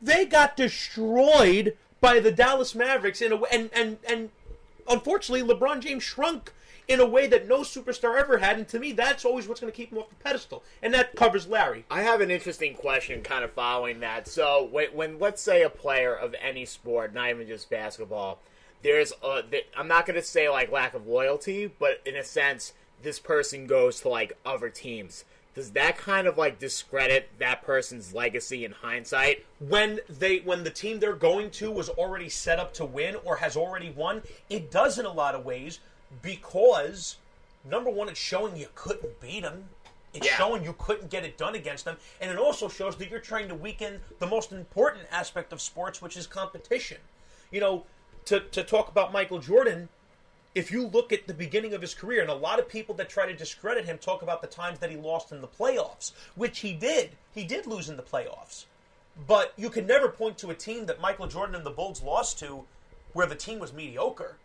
They got destroyed by the Dallas Mavericks in a way, and and and unfortunately, LeBron James shrunk in a way that no superstar ever had. And to me, that's always what's going to keep him off the pedestal. And that covers Larry. I have an interesting question kind of following that. So, when, when let's say a player of any sport, not even just basketball, there's a, I'm not going to say like lack of loyalty, but in a sense, this person goes to like other teams. Does that kind of like discredit that person's legacy in hindsight? when they when the team they're going to was already set up to win or has already won it does in a lot of ways because number one it's showing you couldn't beat them it's Yeah. showing you couldn't get it done against them and it also shows that you're trying to weaken the most important aspect of sports which is competition you know to, to talk about michael jordan if you look at the beginning of his career, and a lot of people that try to discredit him talk about the times that he lost in the playoffs, which he did. He did lose in the playoffs. But you can never point to a team that Michael Jordan and the Bulls lost to where the team was mediocre.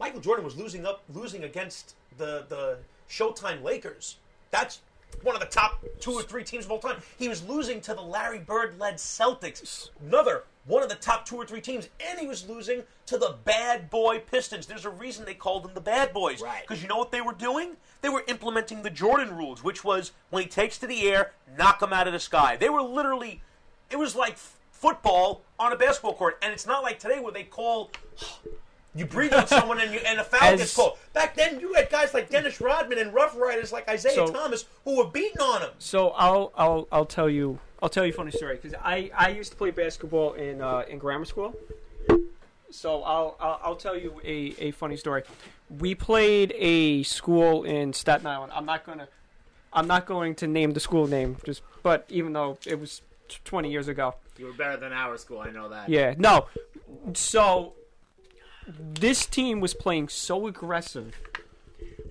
Michael Jordan was losing up losing against the the Showtime Lakers. That's one of the top two or three teams of all time. He was losing to the Larry Bird led Celtics, another one of the top two or three teams, and he was losing to the bad boy Pistons. There's a reason they called them the bad boys. Right. Because you know what they were doing? They were implementing the Jordan rules, which was when he takes to the air, knock him out of the sky. They were literally, it was like f- football on a basketball court. And it's not like today where they call you breathe on someone and you and a foul As- gets called. Back then, you had guys like Dennis Rodman and Rough Riders like Isiah So- Thomas who were beating on him. So I'll I'll I'll tell you I'll tell you a funny story because I, I used to play basketball in uh, in grammar school. So I'll, I'll I'll tell you a, a funny story. We played a school in Staten Island. I'm not gonna I'm not going to name the school name just but even though it was t- 20 years ago. You were better than our school. I know that. Yeah, no. So this team was playing so aggressive.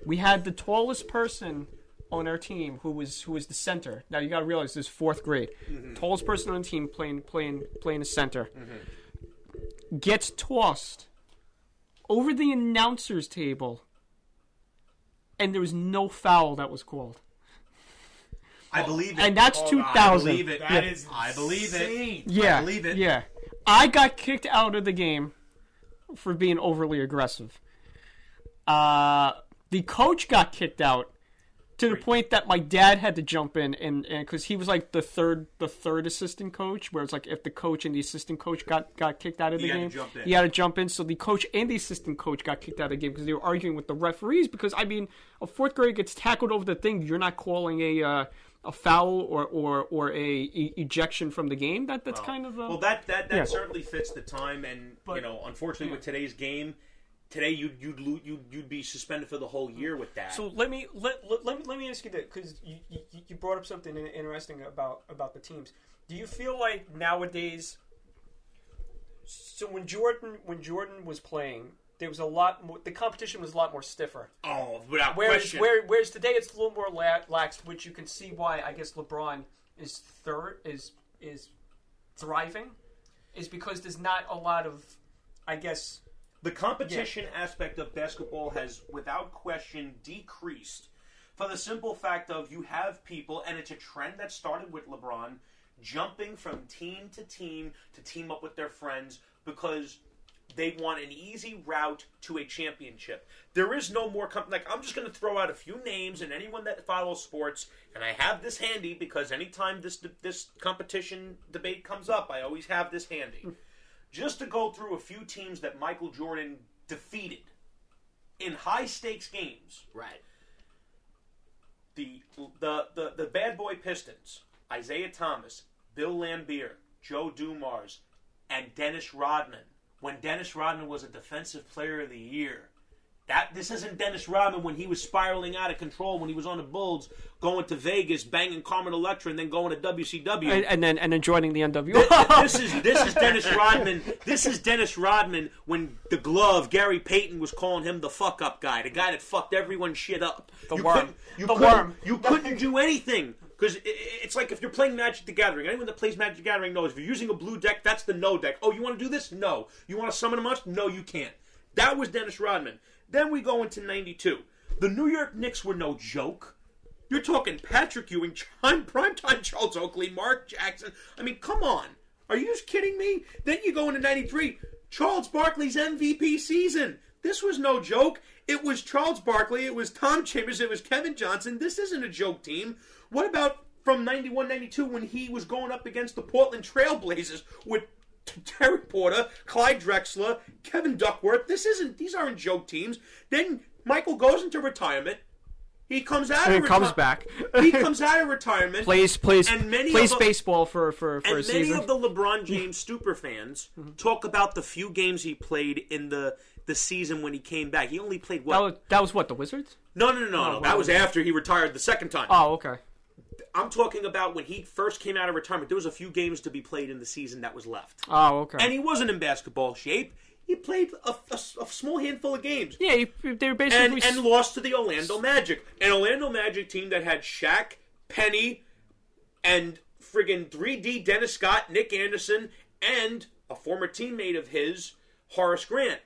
We had the tallest person on our team who was who was the center. Now you got to realize this is fourth grade. Mm-hmm. Tallest person on the team playing playing playing the center mm-hmm. gets tossed over the announcer's table, and there was no foul that was called. I believe it. And that's Hold on, I 2000. I believe it. That Yeah. is I believe it. Yeah, I believe it. Yeah, I got kicked out of the game for being overly aggressive. Uh, the coach got kicked out to the point that my dad had to jump in and because he was like the third the third assistant coach, where it's like if the coach and the assistant coach got got kicked out of the He game, he had to jump in. So the coach and the assistant coach got kicked out of the game because they were arguing with the referees. Because I mean, a fourth grader gets tackled over the thing, you're not calling a. Uh, a foul or, or, or a e- ejection from the game. That that's kind of uh, Well, that that, that Yeah. certainly fits the time, and you know, unfortunately, with today's game, today you'd you'd lo- you'd you'd be suspended for the whole year with that. So let me let, let, let me let me ask you that because you, you you brought up something interesting about about the teams. Do you feel like nowadays? So when Jordan when Jordan was playing, there was a lot more. The competition was a lot more stiffer. oh, without Whereas question. where, whereas today it's a little more la- lax, which you can see why I guess LeBron is third is is thriving, is because there's not a lot of, I guess. The competition aspect of basketball has, without question, decreased for the simple fact of you have people, and it's a trend that started with LeBron, jumping from team to team to team up with their friends because they want an easy route to a championship. There is no more comp- like I'm just going to throw out a few names and anyone that follows sports, and I have this handy because anytime this this competition debate comes up, I always have this handy just to go through a few teams that Michael Jordan defeated in high stakes games. Right. The the the, the bad boy Pistons, Isiah Thomas, Bill Laimbeer, Joe Dumars, and Dennis Rodman. When Dennis Rodman was a defensive player of the year. That this isn't Dennis Rodman when he was spiraling out of control when he was on the Bulls, going to Vegas, banging Carmen Electra, and then going to WCW. And, and then and then joining the NWO. this is this is Dennis Rodman. This is Dennis Rodman when the glove Gary Payton was calling him the fuck up guy, the guy that fucked everyone shit up. The you worm. You The worm. You couldn't do anything because it's like if you're playing Magic the Gathering. Anyone that plays Magic the Gathering knows if you're using a blue deck, that's the no deck. Oh, you want to do this? No. You want to summon a monster? No, you can't. That was Dennis Rodman. Then we go into '92. The New York Knicks were no joke. You're talking Patrick Ewing, prime primetime Charles Oakley, Mark Jackson. I mean, come on. Are you just kidding me? Then you go into 93. Charles Barkley's MVP season. This was no joke. It was Charles Barkley. It was Tom Chambers. It was Kevin Johnson. This isn't a joke team. What about from 91 92 when he was going up against the Portland Trailblazers with Terry Porter, Clyde Drexler, Kevin Duckworth? This isn't, these aren't joke teams. Then Michael goes into retirement. He comes out and of comes back. he comes out of retirement. plays plays And many plays the- baseball for for for a and many season. of the LeBron James super fans talk about the few games he played in the the season when he came back. He only played that, was, that was what the Wizards. no, no, no, no, oh, no. well, That was after he retired the second time. Oh, okay. I'm talking about when he first came out of retirement. There was a few games to be played in the season that was left, Oh, okay. and he wasn't in basketball shape. He played a, a- a small handful of games. yeah, he, they were basically and, and lost to the Orlando Magic. An Orlando Magic team that had Shaq, Penny, and friggin' 3D Dennis Scott, Nick Anderson, and a former teammate of his, Horace Grant.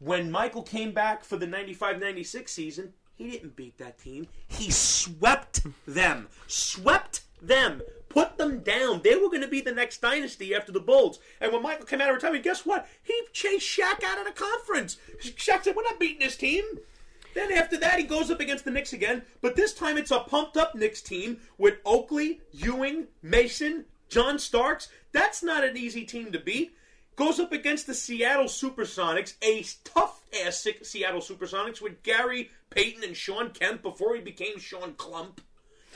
When Michael came back for the 95 96 season, He didn't beat that team. He swept them. Swept them. Put them down. They were going to be the next dynasty after the Bulls. And when Michael came out of retirement, guess what? He chased Shaq out of the conference. Shaq said, We're not beating this team. Then after that, he goes up against the Knicks again. But this time it's a pumped up Knicks team with Oakley, Ewing, Mason, John Starks. That's not an easy team to beat. Goes up against the Seattle Supersonics, a tough ass Seattle Supersonics with Gary Payton and Shawn Kemp before he became Sean Clump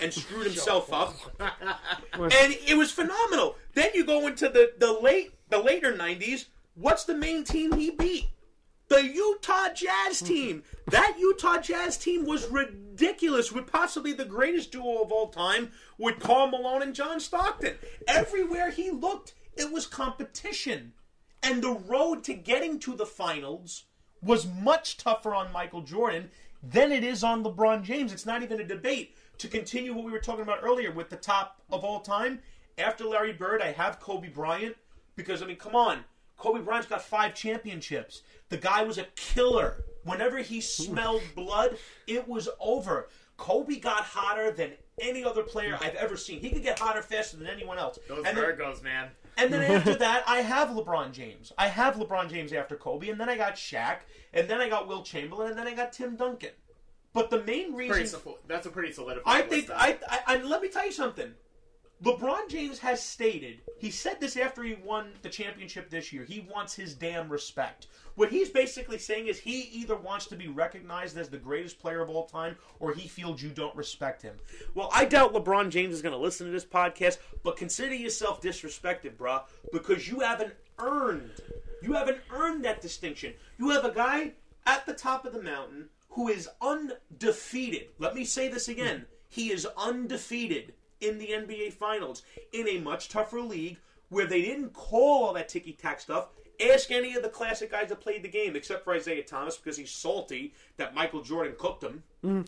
and screwed himself up. and it was phenomenal. Then you go into the, the late the later nineties. What's the main team he beat? The Utah Jazz team. That Utah Jazz team was ridiculous, with possibly the greatest duo of all time, with Karl Malone and John Stockton. Everywhere he looked, it was competition. And the road to getting to the finals was much tougher on Michael Jordan than it is on LeBron James. It's not even a debate. To continue what we were talking about earlier with the top of all time, after Larry Bird, I have Kobe Bryant because, I mean, come on. Kobe Bryant's got five championships. The guy was a killer. Whenever he smelled blood, it was over. Kobe got hotter than any other player I've ever seen. He could get hotter faster than anyone else. Those and then, Virgos, man. And then after that, I have LeBron James. I have LeBron James after Kobe, and then I got Shaq, and then I got Wilt Chamberlain, and then I got Tim Duncan. But the main reason pretty, that's a pretty solidified I think though. I, I, I let me tell you something. LeBron James has stated he said this after he won the championship this year. He wants his damn respect. What he's basically saying is he either wants to be recognized as the greatest player of all time or he feels you don't respect him. Well, I doubt LeBron James is going to listen to this podcast, but consider yourself disrespected, bruh, because you haven't earned you haven't earned that distinction. You have a guy at the top of the mountain who is undefeated. Let me say this again. He is undefeated in the NBA Finals in a much tougher league where they didn't call all that ticky tack stuff. Ask any of the classic guys that played the game, except for Isiah Thomas, because he's salty that Michael Jordan cooked him. Mm.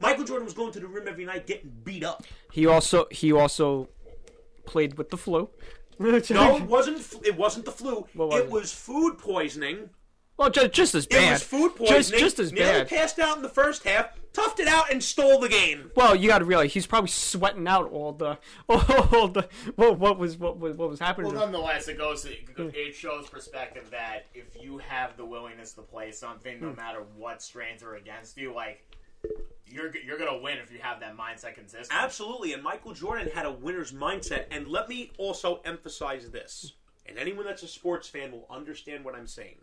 Michael Jordan was going to the rim every night getting beat up. He also he also played with the flu. No, it wasn't. It wasn't the flu. Was it it? was food poisoning. Well, just, just as It bad. was food Just poisoning. just as Nearly bad. passed out in the first half, toughed it out, and stole the game. Well, you got to realize he's probably sweating out all the all the what, what was what was what was happening. Well, nonetheless, it goes. It shows perspective that if you have the willingness to play something, no hmm. matter what strains are against you, like you're you're gonna win if you have that mindset consistent. Absolutely, and Michael Jordan had a winner's mindset. And let me also emphasize this, and anyone that's a sports fan will understand what I'm saying.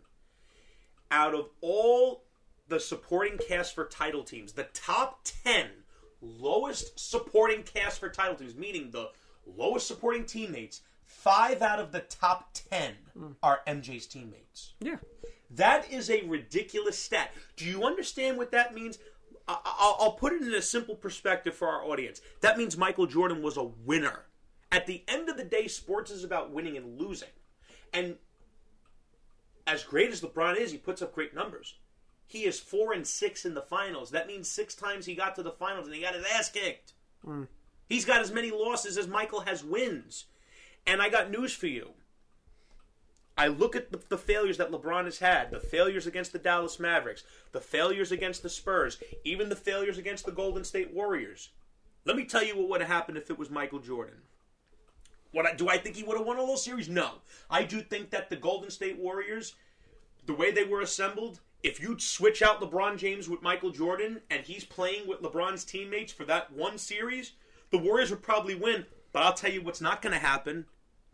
Out of all the supporting cast for title teams, the top 10 lowest supporting cast for title teams, meaning the lowest supporting teammates, five out of the top 10 hmm. are MJ's teammates. yeah. That is a ridiculous stat. Do you understand what that means? I- I'll, I'll put it in a simple perspective for our audience. That means Michael Jordan was a winner. At the end of the day, sports is about winning and losing. And as great as LeBron is, he puts up great numbers. He is four and six in the finals. That means six times he got to the finals and he got his ass kicked. Mm. He's got as many losses as Michael has wins. And I got news for you. I look at the, the failures that LeBron has had, the failures against the Dallas Mavericks, the failures against the Spurs, even the failures against the Golden State Warriors. Let me tell you what would have happened if it was Michael Jordan. What I, do I think he would have won all those series? No. I do think that the Golden State Warriors, the way they were assembled, if you switch out LeBron James with Michael Jordan and he's playing with LeBron's teammates for that one series, the Warriors would probably win. But I'll tell you what's not going to happen.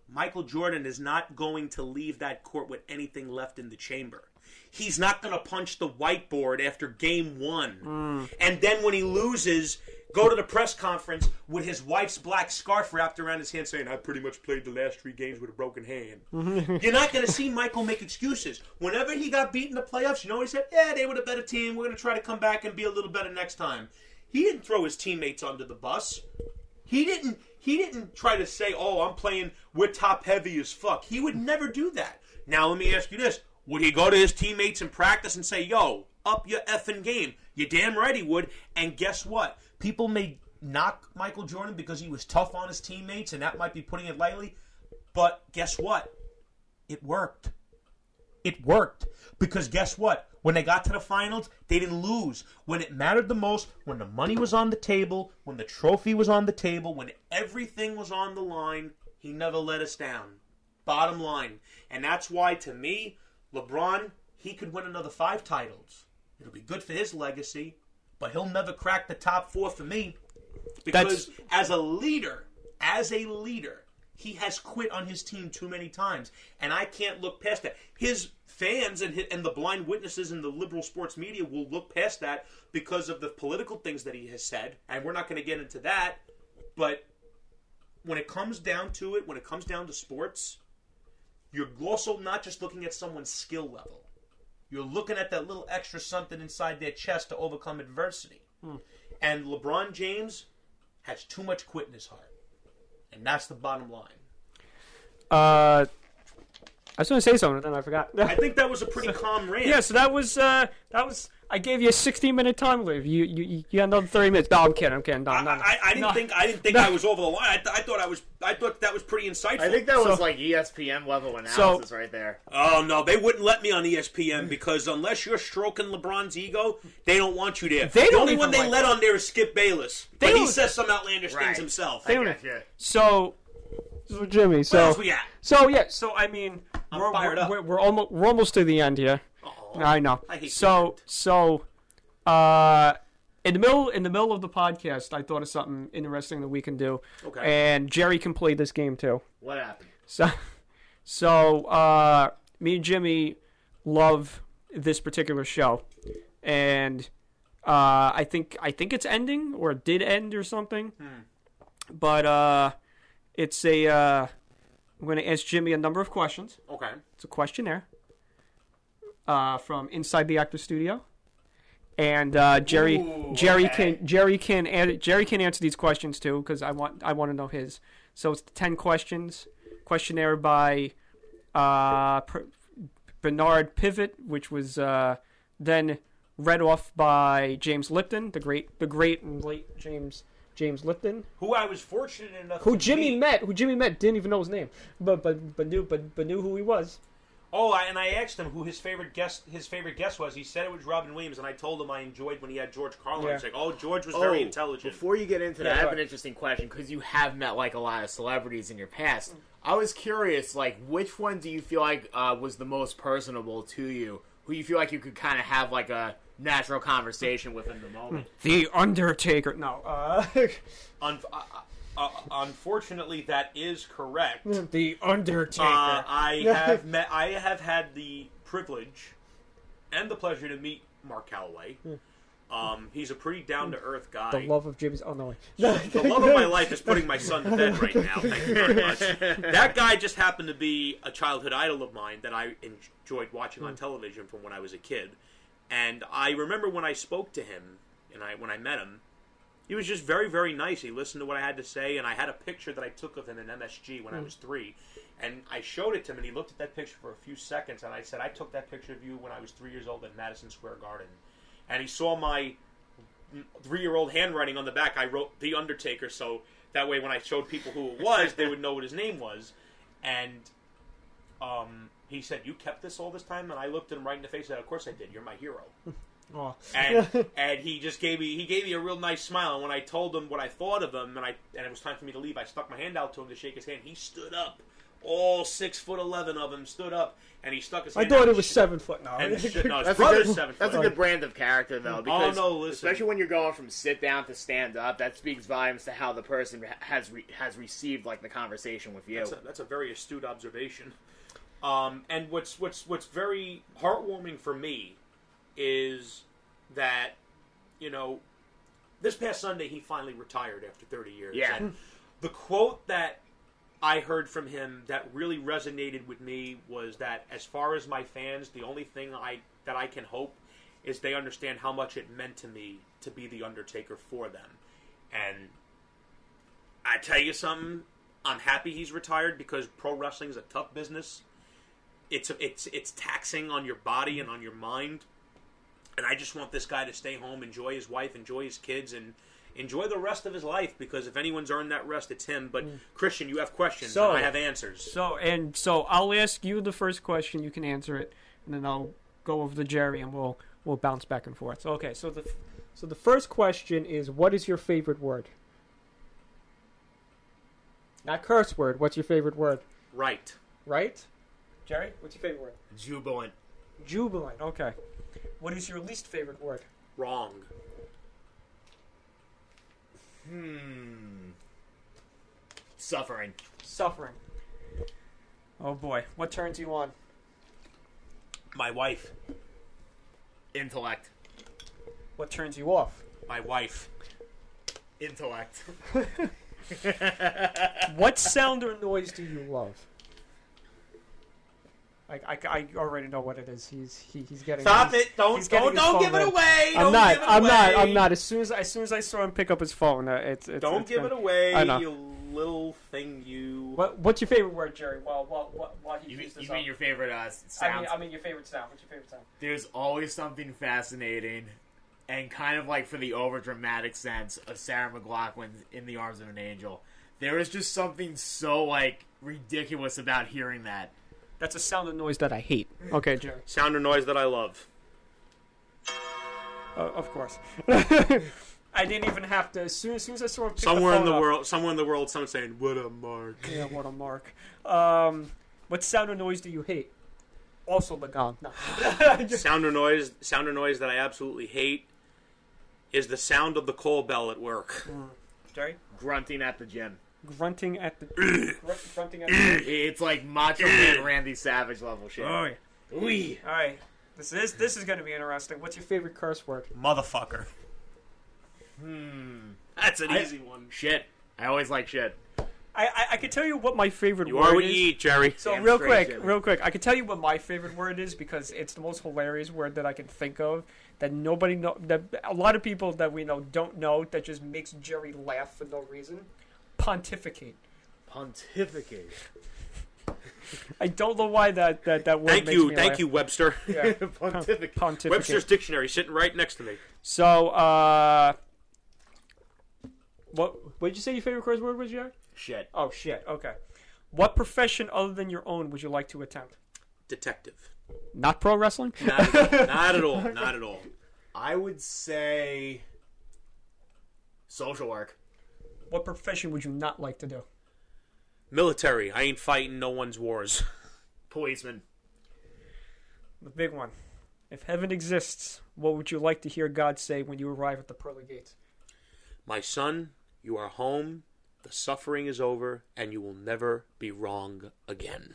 Michael Jordan is not going to leave that court with anything left in the chamber. He's not going to punch the whiteboard after game one. And then when he loses, go to the press conference with his wife's black scarf wrapped around his hand saying, I pretty much played the last three games with a broken hand. You're not going to see Michael make excuses. Whenever he got beat in the playoffs, you know he said? Yeah, they were the better team. We're going to try to come back and be a little better next time. He didn't throw his teammates under the bus. He didn't he didn't try to say, "Oh, I'm playing we're top heavy as fuck." He would never do that. Now let me ask you this. Would he go to his teammates in practice and say, "Yo, up your effing game." You damn right he would. And guess what? People may knock Michael Jordan because he was tough on his teammates and that might be putting it lightly, but guess what? It worked. It worked because guess what? When they got to the finals, they didn't lose. When it mattered the most, when the money was on the table, when the trophy was on the table, when everything was on the line, he never let us down. Bottom line. And that's why, to me, LeBron, he could win another five titles. It'll be good for his legacy, but he'll never crack the top four for me. Because That's- as a leader, as a leader, he has quit on his team too many times, and I can't look past that. His fans and hi- and the blind witnesses in the liberal sports media will look past that because of the political things that he has said, and we're not going to get into that. But when it comes down to it, when it comes down to sports, you're also not just looking at someone's skill level. You're looking at that little extra something inside their chest to overcome adversity. And LeBron James has too much quit in his heart. And that's the bottom line. Uh, I was going to say something, and then I forgot. I think that was a pretty calm rant. yeah, so that was uh, that was. I gave you a 16 minute time limit. You you you you had another 30 minutes. No, I'm kidding. I'm kidding. No, I, no, no. I, I didn't No. think I didn't think No. I was over the line. I, th- I thought I was. I thought that was pretty insightful. I think that was like ESPN level analysis right there. Oh no, they wouldn't let me on ESPN because unless you're stroking LeBron's ego, they don't want you there. They the don't only one they like- let on there is Skip Bayless, They but he don't- says some outlandish Right. things himself. They I don't- gotcha. So, so Jimmy. What So else we got? so yeah. So I mean, I'm we're, fired we're, up. We're, we're almost we're almost to the end here. Oh, I know. I hate so so uh in the middle in the middle of the podcast I thought of something interesting that we can do. Okay. And Jerry can play this game too. What happened? So so uh me and Jimmy love this particular show. And uh I think I think it's ending or it did end or something. But uh it's a uh I'm going to ask Jimmy a number of questions. Okay. It's a questionnaire uh, from inside the actor studio, and uh, Jerry Ooh, Jerry okay. can Jerry can add, Jerry can answer these questions too because I want I want to know his. So it's ten questions questionnaire by uh, Bernard Pivot, which was uh, then read off by James Lipton, the great the great and late James James Lipton, Who I was fortunate enough who to Jimmy meet. met, who Jimmy met, didn't even know his name, but but but knew but but knew who he was. Oh, I, and I asked him who his favorite guest his favorite guest was. He said it was Robin Williams, and I told him I enjoyed when he had George Carlin. Yeah. He's like, "Oh, George was very Oh, intelligent." Before you get into Yeah, that, I have go an interesting question because you have met like a lot of celebrities in your past. I was curious, like, which one do you feel like uh, was the most personable to you? Who you feel like you could kind of have like a natural conversation within the moment? The Undertaker. No. Uh, Un- uh, uh, unfortunately, that is correct. the Undertaker. Uh, I have met. I have had the privilege and the pleasure to meet Mark Calaway. Um, he's a pretty down to earth guy. the love of Jimmy's. Oh no. The love of my life is putting my son to bed right now. Thank you very much. That guy just happened to be a childhood idol of mine that I enjoyed watching on television from when I was a kid. And I remember when I spoke to him and I when I met him, he was just very very nice. He listened to what I had to say, and I had a picture that I took of him in MSG when I was three. And I showed it to him, and he looked at that picture for a few seconds, and I said, "I took that picture of you when I was three years old at Madison Square Garden." And he saw my three-year-old handwriting on the back. I wrote "The Undertaker," so that way when I showed people who it was, they would know what his name was. And um, he said, "You kept this all this time?" And I looked at him right in the face and said, "Of course I did. You're my hero." Oh. and and he just gave me he gave me a real nice smile. And when I told him what I thought of him, and I and it was time for me to leave, I stuck my hand out to him to shake his hand. He stood up. All six foot eleven of him stood up, and he stuck his. I thought out it was sh- seven foot. No. And sh- no, his That's a brother's good, seven that's foot. a good brand of character, though. Oh, because no, listen. especially when you're going from sit down to stand up, that speaks volumes to how the person has re- has received like the conversation with you. That's a, that's a very astute observation. Um, and what's what's what's very heartwarming for me is that you know this past Sunday he finally retired after 30 years. Yeah. And the quote that I heard from him that really resonated with me was that as far as my fans, the only thing I that I can hope is they understand how much it meant to me to be the Undertaker for them. And I tell you something, I'm happy he's retired because pro wrestling is a tough business. It's it's it's taxing on your body and on your mind. And I just want this guy to stay home, enjoy his wife, enjoy his kids, and enjoy the rest of his life. Because if anyone's earned that rest, it's him. But mm. Christian, you have questions, So- and I have answers. So and so, I'll ask you the first question. You can answer it, and then I'll go over to Jerry and we'll we'll bounce back and forth. So, okay, so the so the first question is, what is your favorite word? Not curse word. What's your favorite word? Right. Right? Jerry, what's your favorite word? Jubilant. Jubilant. Okay. What is your least favorite word? Wrong. Hmm. Suffering. Suffering. Oh boy, what turns you on? My wife. Intellect. What turns you off? My wife. Intellect. What sound or noise do you love? I, I, I already know what it is. He's he, he's getting. Stop he's- it! Don't don't don't give it away! I'm Don't not. give it I'm not. I'm not. As soon as as soon as I saw him pick up his phone, uh, it's, it's Don't it's give gonna- it away, I know. you little thing. You. What What's your favorite word, Jerry? While while while, while he You, keeps this you mean your favorite uh, sounds? I mean, I mean your favorite sound. What's your favorite sound? There's always something fascinating and kind of like for the over dramatic sense of Sarah McLachlan in The Arms of an Angel. There is just something so like ridiculous about hearing that. That's a sound and noise that I hate. Okay, Jerry. Sound or noise that I love. Uh, of course. I didn't even have to. As soon as, soon as I saw him pick Somewhere the in the up- world, somewhere in the world, someone's saying, "What a mark." Yeah, what a mark. Um, what sound or noise do you hate? Also the gong. No. sound or noise, sound or noise that I absolutely hate is the sound of the call bell at work. Jerry? Grunting at the gym. Grunting at the. gr- grunting at the. It's like Macho Man Randy Savage level shit. Oh, yeah. Wee, All right. This is this is going to be interesting. What's your favorite curse word? motherfucker. Hmm. That's an I- easy one. Shit. I always like shit. I, I I can tell you what my favorite You word are what is. you eat, Jerry. So Damn real straight, quick, Jimmy. real quick, I can tell you what my favorite word is because it's the most hilarious word that I can think of that nobody know that a lot of people that we know don't know that just makes Jerry laugh for no reason. Pontificate. Pontificate. I don't know why that that that word Thank makes you, me thank laugh. you, Webster. Yeah. Pontificate. Pontificate. Webster's dictionary sitting right next to me. So, uh, what what did you say your favorite curse word was, Jerry? Shit. Oh shit. Okay. What profession other than your own would you like to attempt? Detective. Not pro wrestling. Not at all. Not at all. Not at all. I would say social work. What profession would you not like to do? Military. I ain't fighting no one's wars. Policeman. The big one. If heaven exists, what would you like to hear God say when you arrive at the pearly gates? My son, you are home. The suffering is over, and you will never be wrong again.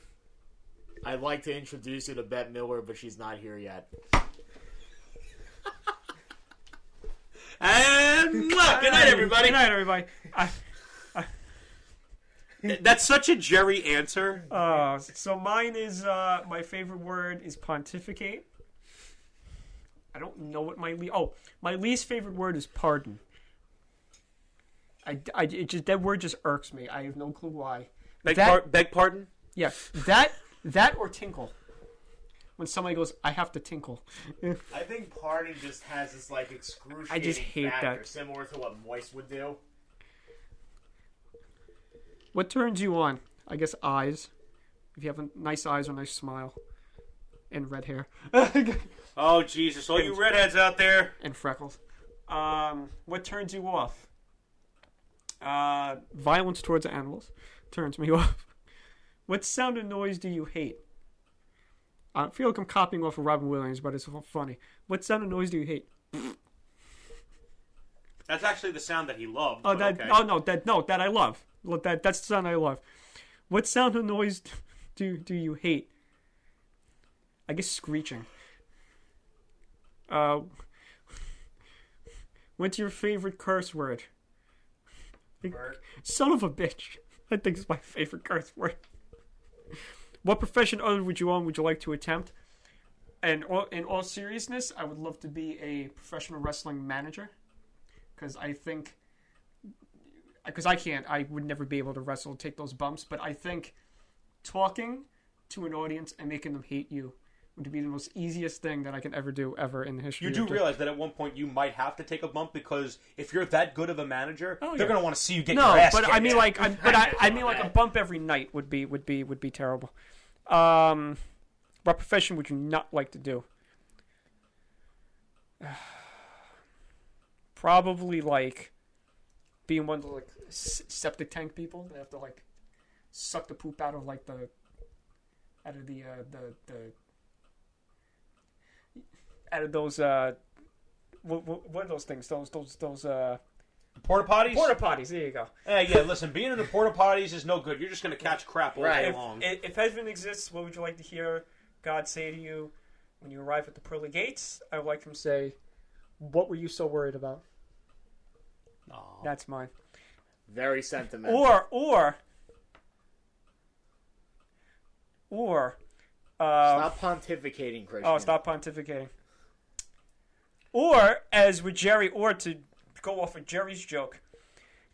I'd like to introduce you to Bette Midler, but she's not here yet. And mwah, good night, everybody. Good night, everybody. I, That's such a Jerry answer. uh, so mine is uh, my favorite word is pontificate. I don't know what my le- oh my least favorite word is pardon. I, I it just that word just irks me. I have no clue why. Beg, That- par- beg pardon? Yeah, that that or tinkle. When somebody goes, I have to tinkle. I think pardon just has this like excruciating I just hate factor, that. similar to what moist would do. What turns you on? I guess eyes. If you have a nice eyes or nice smile, and red hair, Oh, Jesus. All you redheads out there. and freckles. Um, what turns you off? Uh, violence towards animals turns me off. What sound and noise do you hate? I feel like I'm copying off of Robin Williams, but it's funny. What sound of noise do you hate? That's actually the sound that he loved. Oh, that okay. oh no, that no, that I love. That that's the sound I love. What sound of noise do do you hate? I guess screeching. Uh, what's your favorite curse word? Bert. Son of a bitch. I think it's my favorite curse word. What profession other would you own would you like to attempt? And all, in all seriousness, I would love to be a professional wrestling manager because I think because I can't, I would never be able to wrestle, take those bumps. But I think talking to an audience and making them hate you would be the most easiest thing that I can ever do ever in the history. You do realize that at one point you might have to take a bump because if you're that good of a manager, Oh, they're going to want to see you get no, your ass but I mean like, I'm, but I, I mean like a bump every night would be would be would be terrible. Um, what profession would you not like to do? Probably like being one of the like septic tank people that have to like suck the poop out of like the out of the uh, the the out of those uh what, what, what are those things those those those uh Porta potties. porta potties there you go Hey, yeah. Listen, being in the porta potties is no good. You're just gonna catch crap all day if, long. if, if heaven exists what would you like to hear God say to you when you arrive at the pearly gates I would like him to say what were you so worried about Aw. that's mine Very sentimental. or or or uh, Stop pontificating, Christian. oh stop pontificating or as with jerry or to go off of jerry's joke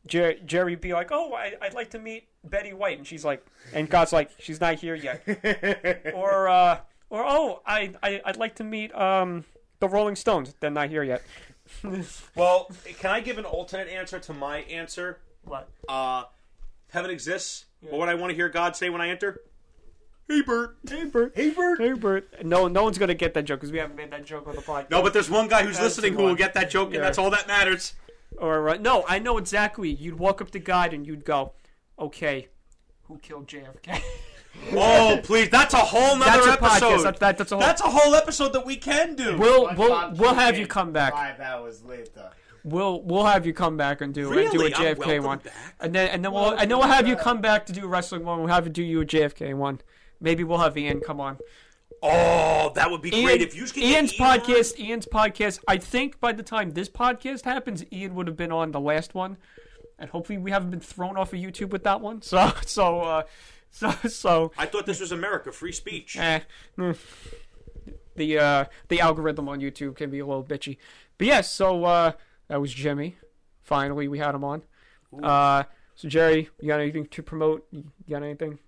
Jer- jerry be like oh I- i'd like to meet betty white and she's like and god's like she's not here yet or uh or oh I, I i'd like to meet um the rolling stones they're not here yet Well, can I give an alternate answer to my answer? what Uh, heaven exists. But what I want to hear God say when I enter? Hey, Bert. hey bert Hey, Bert. hey bert no no one's gonna get that joke because we haven't made that joke on the podcast No, but there's one guy who's That's listening who will get that joke, and that's all that matters. Or uh, no, I know exactly. You'd walk up to God and you'd go, "Okay, who killed JFK?" Oh, please! That's a whole nother that's a episode. podcast. That's, that, that's a whole. That's a whole episode that we can do. we'll SpongeBob we'll we'll have you come back. Five hours later. We'll we'll have you come back and do and do a JFK one, back. and then and then we'll and then we'll have you come back to do a wrestling one. We'll have you do you a JFK one. Maybe we'll have Ian come on. Oh, that would be Ian, great if you could get Ian's Ian on. podcast. Ian's podcast. I think by the time this podcast happens, Ian would have been on the last one, and hopefully we haven't been thrown off of YouTube with that one. So so uh, so so I thought this was America, free speech. Eh, mm. the uh, the algorithm on YouTube can be a little bitchy, but yes. So uh, that was Jimmy. Finally, we had him on. Uh, so Jerry, you got anything to promote? You got anything?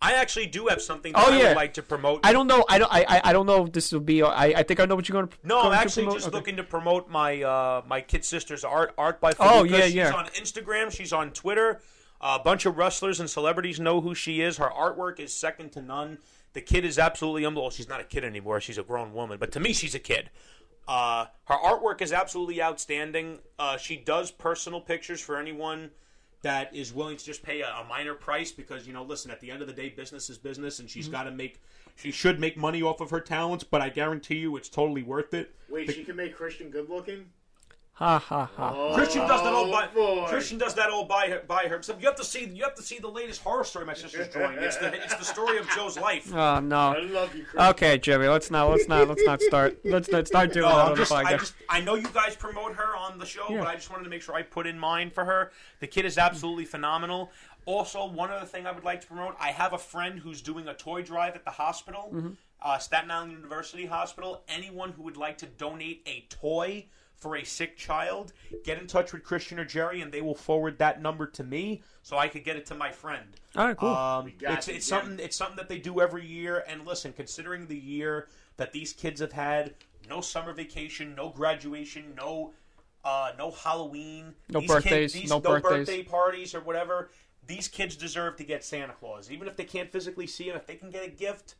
I actually do have something that Oh, I would like to promote. I don't know. I don't. I. I- don't know if this will be. I. I think I know what you're going to. No, I'm going to actually just Okay. looking to promote my uh, my kid sister's art art by Oh, Faluka. yeah, she's yeah. on Instagram. She's on Twitter. a bunch of wrestlers and celebrities know who she is. Her artwork is second to none. The kid is absolutely unbelievable. She's not a kid anymore. She's a grown woman, but to me, she's a kid. Uh, her artwork is absolutely outstanding. Uh, she does personal pictures for anyone that is willing to just pay a, a minor price because you know, listen, at the end of the day, business is business, and she's Mm-hmm. got to make. She should make money off of her talents, but I guarantee you, it's totally worth it. Wait, she can make Christian good looking? Ha ha ha. Christian does that all by Oh, boy. Christian does that all by her, by her. So you have to see you have to see the latest horror story my sister's drawing. It's the it's the story of Joe's life. Oh no. I love you, Christian. Okay, Jerry. Let's not. Let's not. Let's not start. Let's not start doing No, that I'm on just, the I just I know you guys promote her on the show, Yeah. but I just wanted to make sure I put in mine for her. The kid is absolutely phenomenal. Also, one other thing I would like to promote: I have a friend who's doing a toy drive at the hospital, Mm-hmm. uh, Staten Island University Hospital. Anyone who would like to donate a toy for a sick child, get in touch with Christian or Jerry, and they will forward that number to me so I could get it to my friend. All right, cool. Um, it's it's Jim. something it's something that they do every year. And listen, considering the year that these kids have had, no summer vacation, no graduation, no uh, no Halloween, No these birthdays, kids, these, no birthdays. birthday parties or whatever. These kids deserve to get Santa Claus, even if they can't physically see him. If they can get a gift,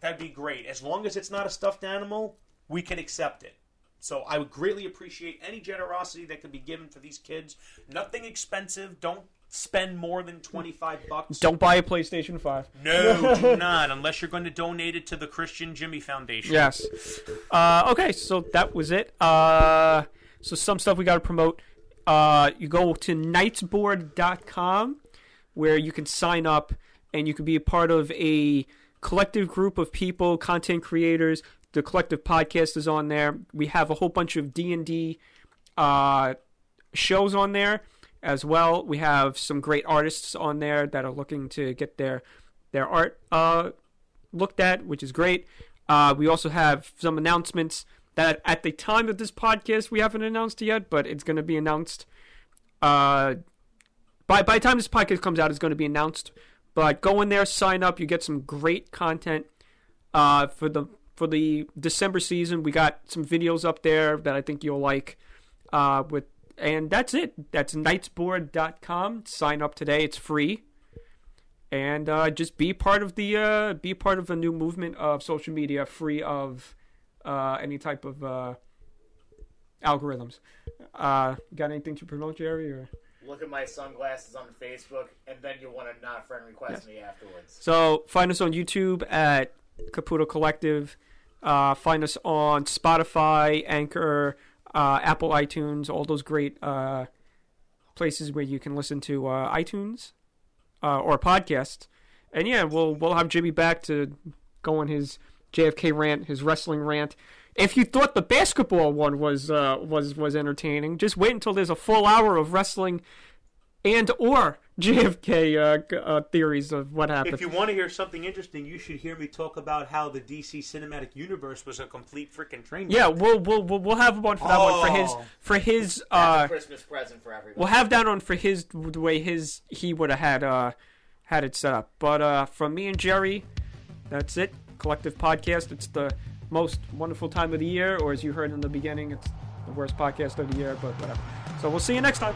that'd be great. As long as it's not a stuffed animal, we can accept it. So I would greatly appreciate any generosity that could be given for these kids. Nothing expensive. Don't spend more than twenty five bucks. Don't buy a PlayStation Five. No, do not, unless you're going to donate it to the Christian Jimmy Foundation. Yes. Uh, okay, so that was it. Uh, so some stuff we got to promote. Uh, you go to nightsboard.com where you can sign up and you can be a part of a collective group of people, content creators. The collective podcast is on there. We have a whole bunch of D&D uh, shows on there as well. We have some great artists on there that are looking to get their their art uh, looked at, which is great. Uh, we also have some announcements that at the time of this podcast we haven't announced yet, but it's going to be announced. Uh, by by the time this podcast comes out, it's going to be announced. But go in there, sign up. You get some great content uh, for the for the December season. We got some videos up there that I think you'll like. Uh, with and that's it. That's knightsboard.com. Sign up today. It's free and uh, just be part of the uh, be part of the new movement of social media, free of uh, any type of uh, algorithms. Uh, got anything to promote, Jerry? Or Look at my sunglasses on Facebook, and then you'll want to not friend request me afterwards. so find us on YouTube at Caputo Collective. Uh, find us on Spotify, Anchor, uh, Apple iTunes, all those great uh, places where you can listen to uh, iTunes uh, or podcasts. And yeah, we'll we'll have Jimmy back to go on his JFK rant, his wrestling rant. If you thought the basketball one was uh, was was entertaining, just wait until there's a full hour of wrestling and or JFK uh, uh, theories of what happened. If you want to hear something interesting, you should hear me talk about how the DC cinematic universe was a complete freaking train. Yeah, we'll we'll we'll, we'll have one for that one for his Oh. for his That's uh a Christmas present for everyone. we'll have that on for his the way his he would have had uh had it set up. But uh from me and Jerry, that's it. Collective podcast. It's the most wonderful time of the year, or as you heard in the beginning, it's the worst podcast of the year, but whatever. So we'll see you next time.